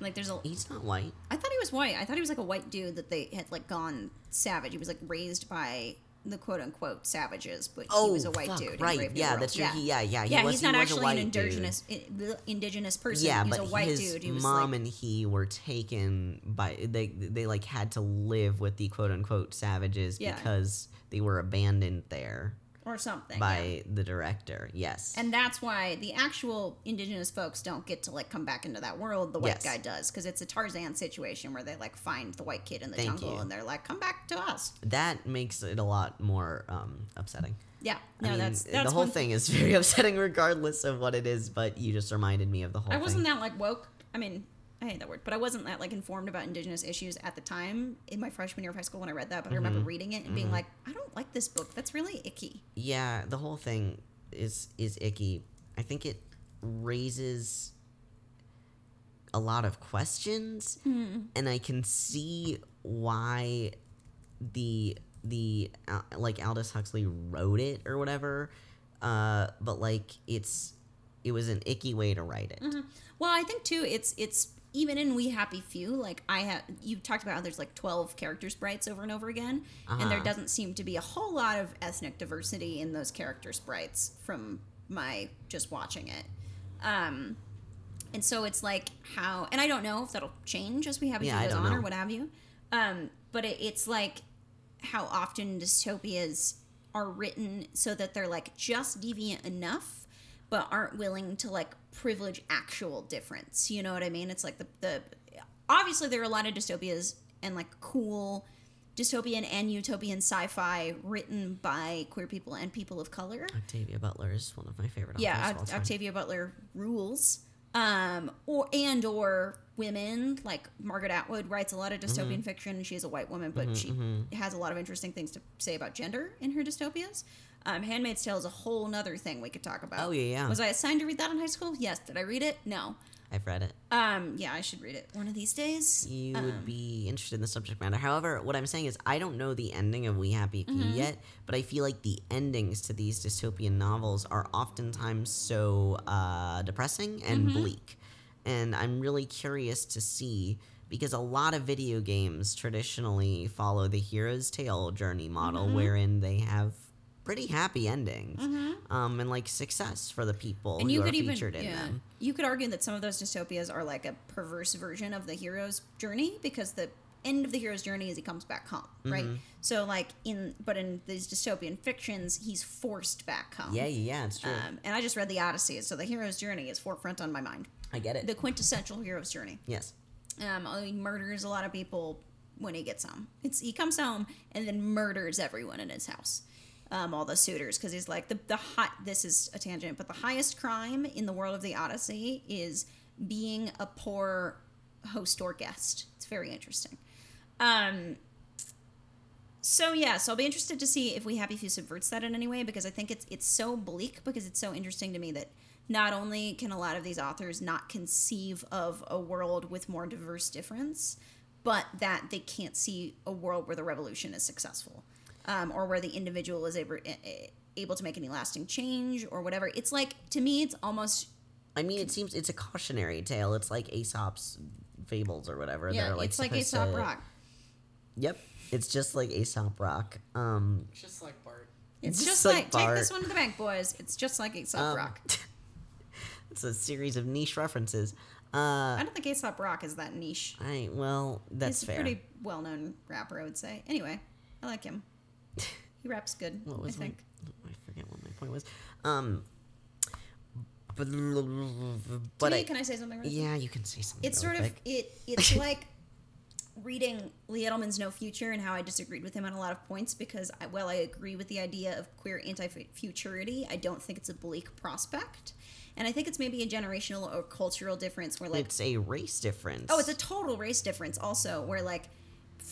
A: like there's a
C: he's not white
A: I thought he was white. I thought he was like a white dude that they had like gone savage. He was like raised by the quote unquote savages, but he oh, was a white
C: Oh, fuck,
A: dude.
C: right yeah that's true he, yeah yeah he
A: yeah,
C: was,
A: he's
C: he
A: not
C: was
A: actually an indigenous i- indigenous person.
C: Yeah,
A: he's
C: but
A: a white
C: his
A: dude. He
C: mom
A: like,
C: and he were taken by they they like had to live with the quote unquote savages
A: Yeah.
C: because they were abandoned there
A: or something. yeah.
C: by the director. Yes.
A: And that's why the actual indigenous folks don't get to like come back into that world. The white
C: Yes.
A: guy does because it's a Tarzan situation where they like find the white kid in the
C: Thank
A: jungle
C: you.
A: and they're like, "Come back to us."
C: that makes it a lot more um, upsetting.
A: Yeah, no,
C: I mean,
A: that's that's
C: the whole thing is very upsetting, regardless of what it is. But you just reminded me of the whole.
A: I wasn't
C: thing.
A: that like woke. I mean, I hate that word, but I wasn't that like informed about indigenous issues at the time in my freshman year of high school when I read that. But I
C: Mm-hmm.
A: remember reading it and being like, I don't like this book. That's really icky.
C: Yeah, the whole thing is is icky. I think it raises a lot of questions, and I can see why the the uh, like Aldous Huxley wrote it or whatever. Uh, but like it's it was an icky way to write it.
A: Well, I think too, it's it's even in We Happy Few. Like I have, you talked about how there's like twelve character sprites over and over again, and there
C: Uh-huh.
A: doesn't seem to be a whole lot of ethnic diversity in those character sprites from my just watching it. Um, and so it's like how, and I don't know if that'll change as We Happy
C: Yeah,
A: Few goes on
C: know.
A: or what have you. Um, but it, it's like how often dystopias are written so that they're like just deviant enough but aren't willing to like privilege actual difference you know what i mean it's like the, the obviously there are a lot of dystopias and like cool dystopian and utopian sci-fi written by queer people and people of color
C: Octavia Butler is one of my favorite authors.
A: yeah
C: of all time.
A: octavia butler rules um or and or women like margaret atwood writes a lot of dystopian
C: Mm-hmm.
A: fiction she's a white woman but she has a lot of interesting things to say about gender in her dystopias um, handmaid's tale is a whole nother thing we could talk about
C: Oh, yeah, yeah.
A: was i assigned to read that in high school yes did i read it no
C: I've read it.
A: um yeah i should read it one of these days
C: you
A: Um,
C: would be interested in the subject matter. However, what I'm saying is I don't know the ending of We Happy Few
A: Mm-hmm.
C: yet, but I feel like the endings to these dystopian novels are oftentimes so uh, depressing and
A: Mm-hmm.
C: bleak. And I'm really curious to see because a lot of video games traditionally follow the hero's tale journey model
A: Mm-hmm.
C: wherein they have pretty happy endings um, and like success for the people
A: and
C: who
A: you
C: are
A: could even
C: featured in
A: yeah,
C: them.
A: you could argue that some of those dystopias are like a perverse version of the hero's journey because the end of the hero's journey is he comes back home right
C: Mm-hmm.
A: so like in but in these dystopian fictions he's forced back home
C: Yeah, yeah, yeah, it's true.
A: um, and i just read the odyssey so the hero's journey is forefront on my mind
C: I get it.
A: the quintessential hero's journey
C: yes.
A: um, he murders a lot of people when he gets home. It's he comes home and then murders everyone in his house, um, all the suitors, because he's like the the hot. This is a tangent, but the highest crime in the world of the Odyssey is being a poor host or guest. It's very interesting. Um, so yeah, so I'll be interested to see if we Happy Few subverts that in any way because I think it's it's so bleak because it's so interesting to me that not only can a lot of these authors not conceive of a world with more diverse difference, but that they can't see a world where the revolution is successful, um, or where the individual is able able to make any lasting change or whatever. It's like to me, it's almost
C: I mean, it seems it's a cautionary tale. It's like Aesop's fables or whatever.
A: yeah,
C: They're like
A: it's like Aesop
C: to-
A: Rock.
C: Yep, it's just like Aesop Rock. Um,
B: It's just like Bart.
A: It's
C: Just
A: just,
C: like
A: like, take this one to the bank, boys. It's just like Aesop
C: um,
A: Rock.
C: it's a series of niche references.
A: I
C: Uh,
A: don't think Aesop Rock is that niche.
C: I well, that's
A: He's
C: fair.
A: a pretty well known rapper, I would say. Anyway, I like him. He raps good,
C: What was
A: I think.
C: my? I forget what my point was. Um, but but
A: to me,
C: I,
A: can I say something?
C: Yeah, you can say something.
A: It's sort of it. It's like reading Lee Edelman's No Future and how I disagreed with him on a lot of points because I, while I agree with the idea of queer anti-futurity, I don't think it's a bleak prospect, and I think it's maybe a generational or cultural difference where like
C: it's a race difference.
A: Oh, it's a total race difference also where like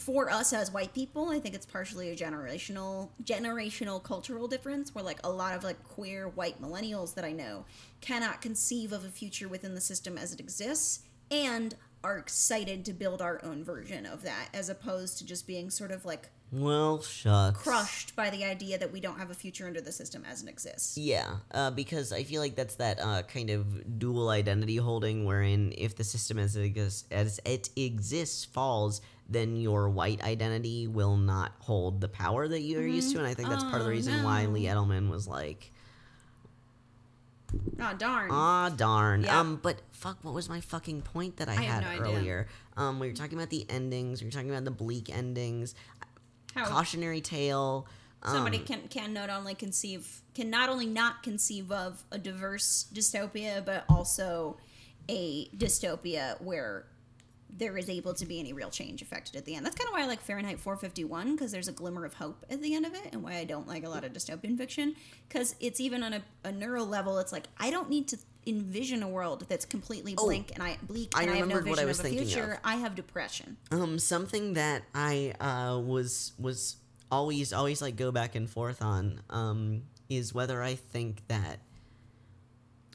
A: for us as white people, I think it's partially a generational generational cultural difference where like a lot of like queer white millennials that I know cannot conceive of a future within the system as it exists and are excited to build our own version of that as opposed to just being sort of like
C: well, shucks.
A: crushed by the idea that we don't have a future under the system as it exists.
C: Yeah, uh, because I feel like that's that uh, kind of dual identity holding, wherein if the system as it exists, as it exists falls, then your white identity will not hold the power that you're used to, and I think that's part of the
A: Oh,
C: reason why. Lee Edelman was like,
A: Oh darn.
C: "Ah, darn."
A: Yeah.
C: Um, but fuck, what was my fucking point that I,
A: I
C: had
A: no idea.
C: earlier? Um, we were talking about the endings. We were talking about the bleak endings,
A: How
C: cautionary tale.
A: somebody
C: um,
A: can can not only conceive can not only not conceive of a diverse dystopia but also a dystopia where there is able to be any real change affected at the end. That's kind of why I like Fahrenheit 451 because there's a glimmer of hope at the end of it, and why I don't like a lot of dystopian fiction because it's even on a, a neural level. It's like I don't need to envision a world that's completely
C: Oh,
A: blank and I bleak
C: I
A: and I have no
C: what I
A: vision
C: was
A: of a
C: thinking
A: future.
C: of.
A: I have depression.
C: Um, something that I uh, was was always always like go back and forth on um, is whether I think that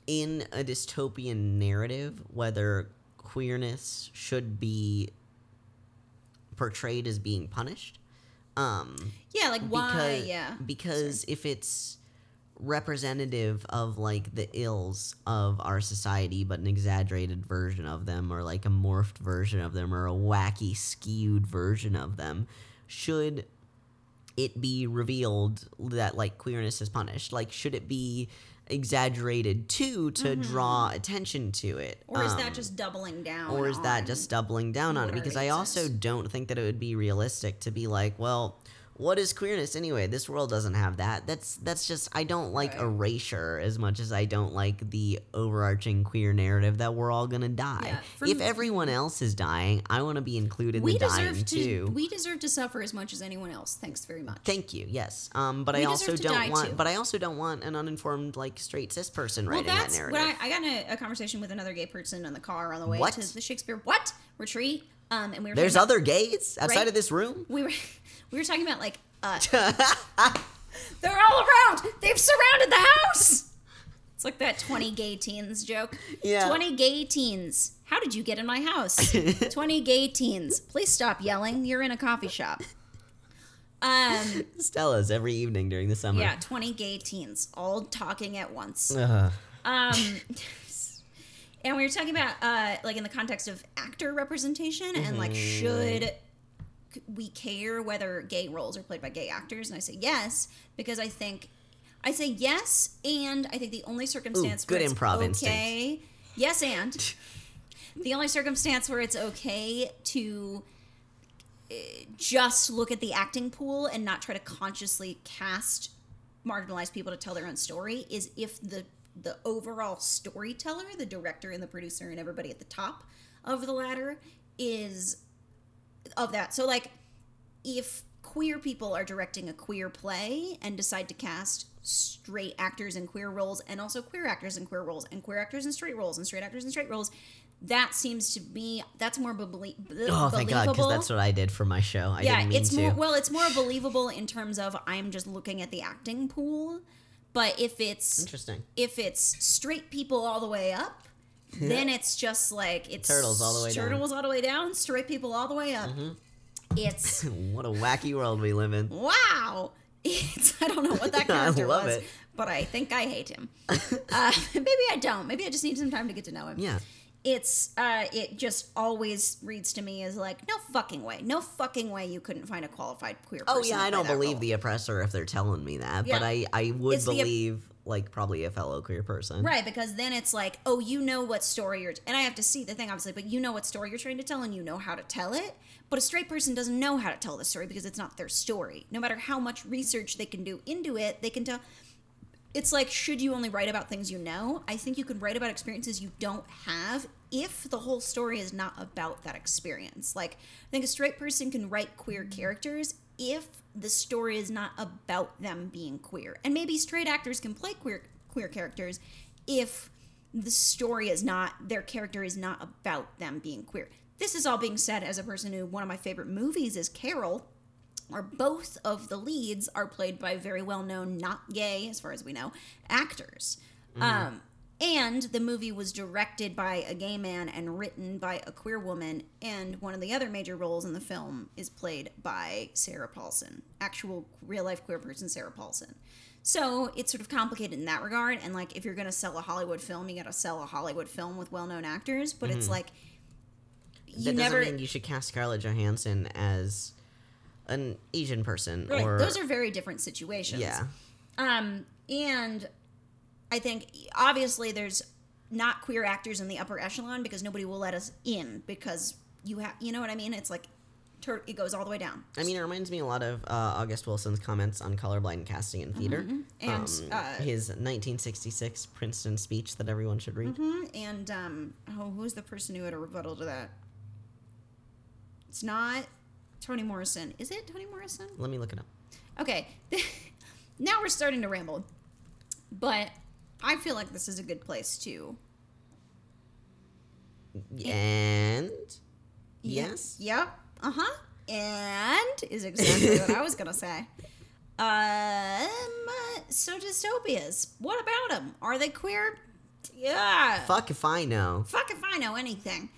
C: in a dystopian narrative, whether queerness should be portrayed as being punished. Um,
A: Yeah, like why?
C: because,
A: yeah,
C: because if it's representative of like the ills of our society but an exaggerated version of them or like a morphed version of them or a wacky skewed version of them should it be revealed that like queerness is punished like should it be exaggerated too to draw attention to it
A: Mm-hmm. Or is
C: Um,
A: that just doubling down?
C: or is that just doubling down on it because i also don't think that it would be realistic to be like well what is queerness anyway this world doesn't have that that's that's just i don't like
A: Right.
C: erasure as much as i don't like the overarching queer narrative that we're all gonna die
A: Yeah,
C: if
A: me-
C: everyone else is dying i want to be included in
A: we
C: the dying
A: deserve to
C: too
A: we deserve to suffer as much as anyone else. Thanks very much.
C: Thank you. Yes. Um, but
A: We
C: I also
A: deserve to die,
C: don't want.
A: too.
C: But I also don't want an uninformed, like straight cis person
A: well,
C: writing that narrative.
A: what I, I got in a, a conversation with another gay person in the car on the way
C: What?
A: to the Shakespeare what retreat. Um, and we were
C: There's
A: about-
C: other gays outside
A: Right?
C: of this room.
A: we were we were talking about like uh, they're all around. They've surrounded the house. It's like that twenty gay teens joke.
C: Yeah.
A: Twenty gay teens. How did you get in my house? Twenty gay teens. Please stop yelling. You're in a coffee shop. Um.
C: Stella's every evening during the summer.
A: Yeah, 20 gay teens all talking at once.
C: Ugh.
A: Um, and we were talking about, uh, like, in the context of actor representation and, like, should we care whether gay roles are played by gay actors? And I say yes, because I think, I say yes, and I think the only circumstance
C: good
A: where it's
C: improv
A: okay, yes, and the only circumstance where it's okay to uh, just look at the acting pool and not try to consciously cast marginalized people to tell their own story is if the the overall storyteller, the director and the producer and everybody at the top of the ladder is of that. So like if queer people are directing a queer play and decide to cast straight actors in queer roles and also queer actors in queer roles and queer actors in straight roles and straight actors in straight roles, that seems to be that's more belie-
C: Oh, thank God, because that's what I did for my show. I
A: yeah, it's
C: to.
A: more well, it's more believable in terms of I'm just looking at the acting pool. But if it's
C: Interesting.
A: if it's straight people all the way up, then it's just like it's
C: Turtles all the way down. Mm-hmm.
A: turtles all the way down, straight people all the way up. It's
C: what a wacky world we live in.
A: wow. It's I don't know what that character was,
C: it.
A: but I think I hate him. uh, maybe I don't. Maybe I just need some time to get to know him.
C: Yeah.
A: It's uh, it just always reads to me as like no fucking way, no fucking way you couldn't find a qualified queer. Person.
C: Oh
A: yeah,
C: I don't believe
A: role.
C: the oppressor if they're telling me that,
A: Yeah.
C: but I I would
A: It's
C: believe like probably a fellow queer person.
A: Right, because then it's like, oh, you know what story you're, and I have to see the thing, obviously, but you know what story you're trying to tell, and you know how to tell it. But a straight person doesn't know how to tell the story because it's not their story. No matter how much research they can do into it, they can tell. It's like, should you only write about things you know? I think you can write about experiences you don't have if the whole story is not about that experience. Like, I think a straight person can write queer characters if the story is not about them being queer. And maybe straight actors can play queer queer characters if the story is not their character is not about them being queer. This is all being said as a person who one of my favorite movies is Carol, where both of the leads are played by very well known, not gay, as far as we know, actors. Um, and the movie was directed by a gay man and written by a queer woman. And one of the other major roles in the film is played by Sarah Paulson, actual real life queer person Sarah Paulson. So it's sort of complicated in that regard. And like, if you're going to sell a Hollywood film, you got to sell a Hollywood film with well known actors. But it's like, you
C: that
A: never.
C: you should cast Scarlett Johansson as an Asian person
A: Right.
C: or
A: Those are very different situations.
C: yeah.
A: Um, and I think obviously there's not queer actors in the upper echelon because nobody will let us in because you have, you know what I mean? It's like tur- it goes all the way down.
C: I mean, it reminds me a lot of uh, August Wilson's comments on colorblind casting in theater.
A: And,
C: um,
A: uh,
C: his 1966 Princeton speech that everyone should read.
A: Mhm. And um, oh, who's the person who had a rebuttal to that? It's not Toni Morrison. Is it Toni Morrison?
C: Let me look it up.
A: Okay, now we're starting to ramble, but I feel like this is a good place to
C: And yes,
A: Yep. Uh huh. And is exactly what I was gonna say. Um. So dystopias. What about them? Are they queer? Yeah.
C: fuck if I know.
A: Fuck if I know anything.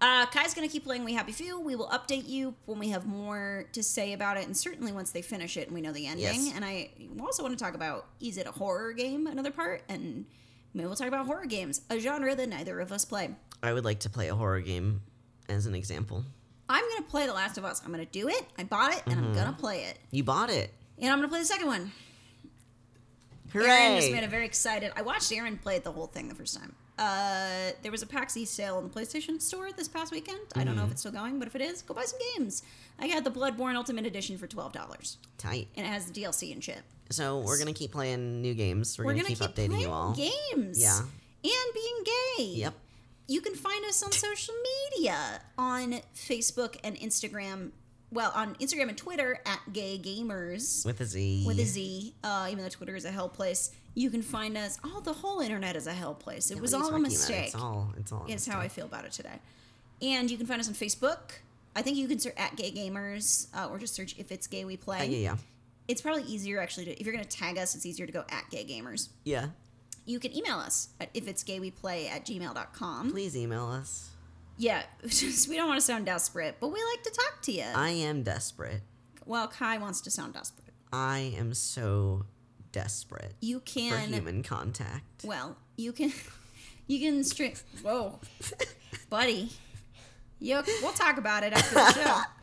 A: Uh, Kai's gonna keep playing We Happy Few. We will update you when we have more to say about it, and certainly once they finish it and we know the ending.
C: Yes.
A: And I also want to talk about is it a horror game? Another part, and maybe we'll talk about horror games, a genre that neither of us play.
C: I would like to play a horror game as an example.
A: I'm gonna play The Last of Us. I'm gonna do it. I bought it, and
C: Mm-hmm.
A: I'm gonna play it.
C: You bought it.
A: And I'm gonna play the second one.
C: Hooray!
A: Aaron just made a very excited. I watched Aaron play the whole thing the first time. Uh, there was a PAX East sale in the PlayStation Store this past weekend. I don't know if it's still going, but if it is, go buy some games. I got the Bloodborne Ultimate Edition for twelve dollars,
C: Tight.
A: and it has the DLC and shit.
C: So we're gonna keep playing new games. We're,
A: We're
C: gonna,
A: gonna
C: keep,
A: keep,
C: updating you all.
A: games.
C: Yeah.
A: and being gay.
C: Yep.
A: You can find us on social media on Facebook and Instagram. Well, on Instagram and Twitter at Gay Gamers.
C: With a Z.
A: with a Z, uh, even though Twitter is a hell place. You can find us. Oh, the whole internet is a hell place. It
C: Yeah,
A: was
C: what are you
A: all a mistake.
C: It's all. It's all.
A: It's how I feel about it today. And you can find us on Facebook. I think you can search at Gay Gamers uh, or just search if it's gay we play.
C: Uh, yeah, yeah,
A: It's probably easier actually to if you're gonna tag us. It's easier to go at Gay Gamers.
C: yeah.
A: You can email us at if it's gay we play at gmail.com.
C: Please email us.
A: Yeah, we don't want to sound desperate, but we like to talk to you.
C: I am desperate.
A: well, Kai wants to sound desperate.
C: I am so desperate
A: You can for
C: human contact.
A: Well, you can you can string. Whoa, buddy. You, we'll talk about it after the show.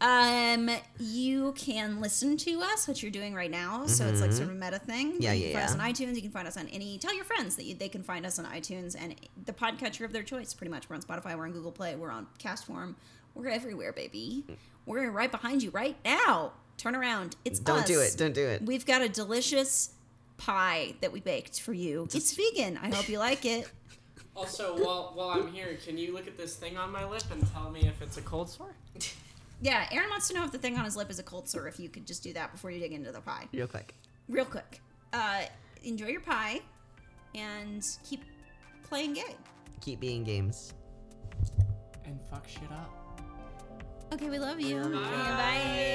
A: Um, you can listen to us, which you're doing right now. So it's like sort of a meta thing.
C: Mm-hmm. Yeah,
A: you can
C: yeah,
A: find us on iTunes. You can find us on any. Tell your friends that you, they can find us on iTunes and the podcatcher of their choice. Pretty much, we're on Spotify. We're on Google Play. We're on Castform. We're everywhere, baby. We're right behind you right now. Turn around. It's
C: Don't do it. Don't do it.
A: We've got a delicious pie that we baked for you. It's vegan. I hope you like it.
B: Also, while while I'm here, can you look at this thing on my lip and tell me if it's a cold sore?
A: Yeah, Aaron wants to know if the thing on his lip is a cold sore. If you could just do that before you dig into the pie,
C: Real quick.
A: real quick. Uh, enjoy your pie, and keep playing gay.
C: Keep being games.
B: And fuck shit up.
A: Okay, we love you. Bye. Bye.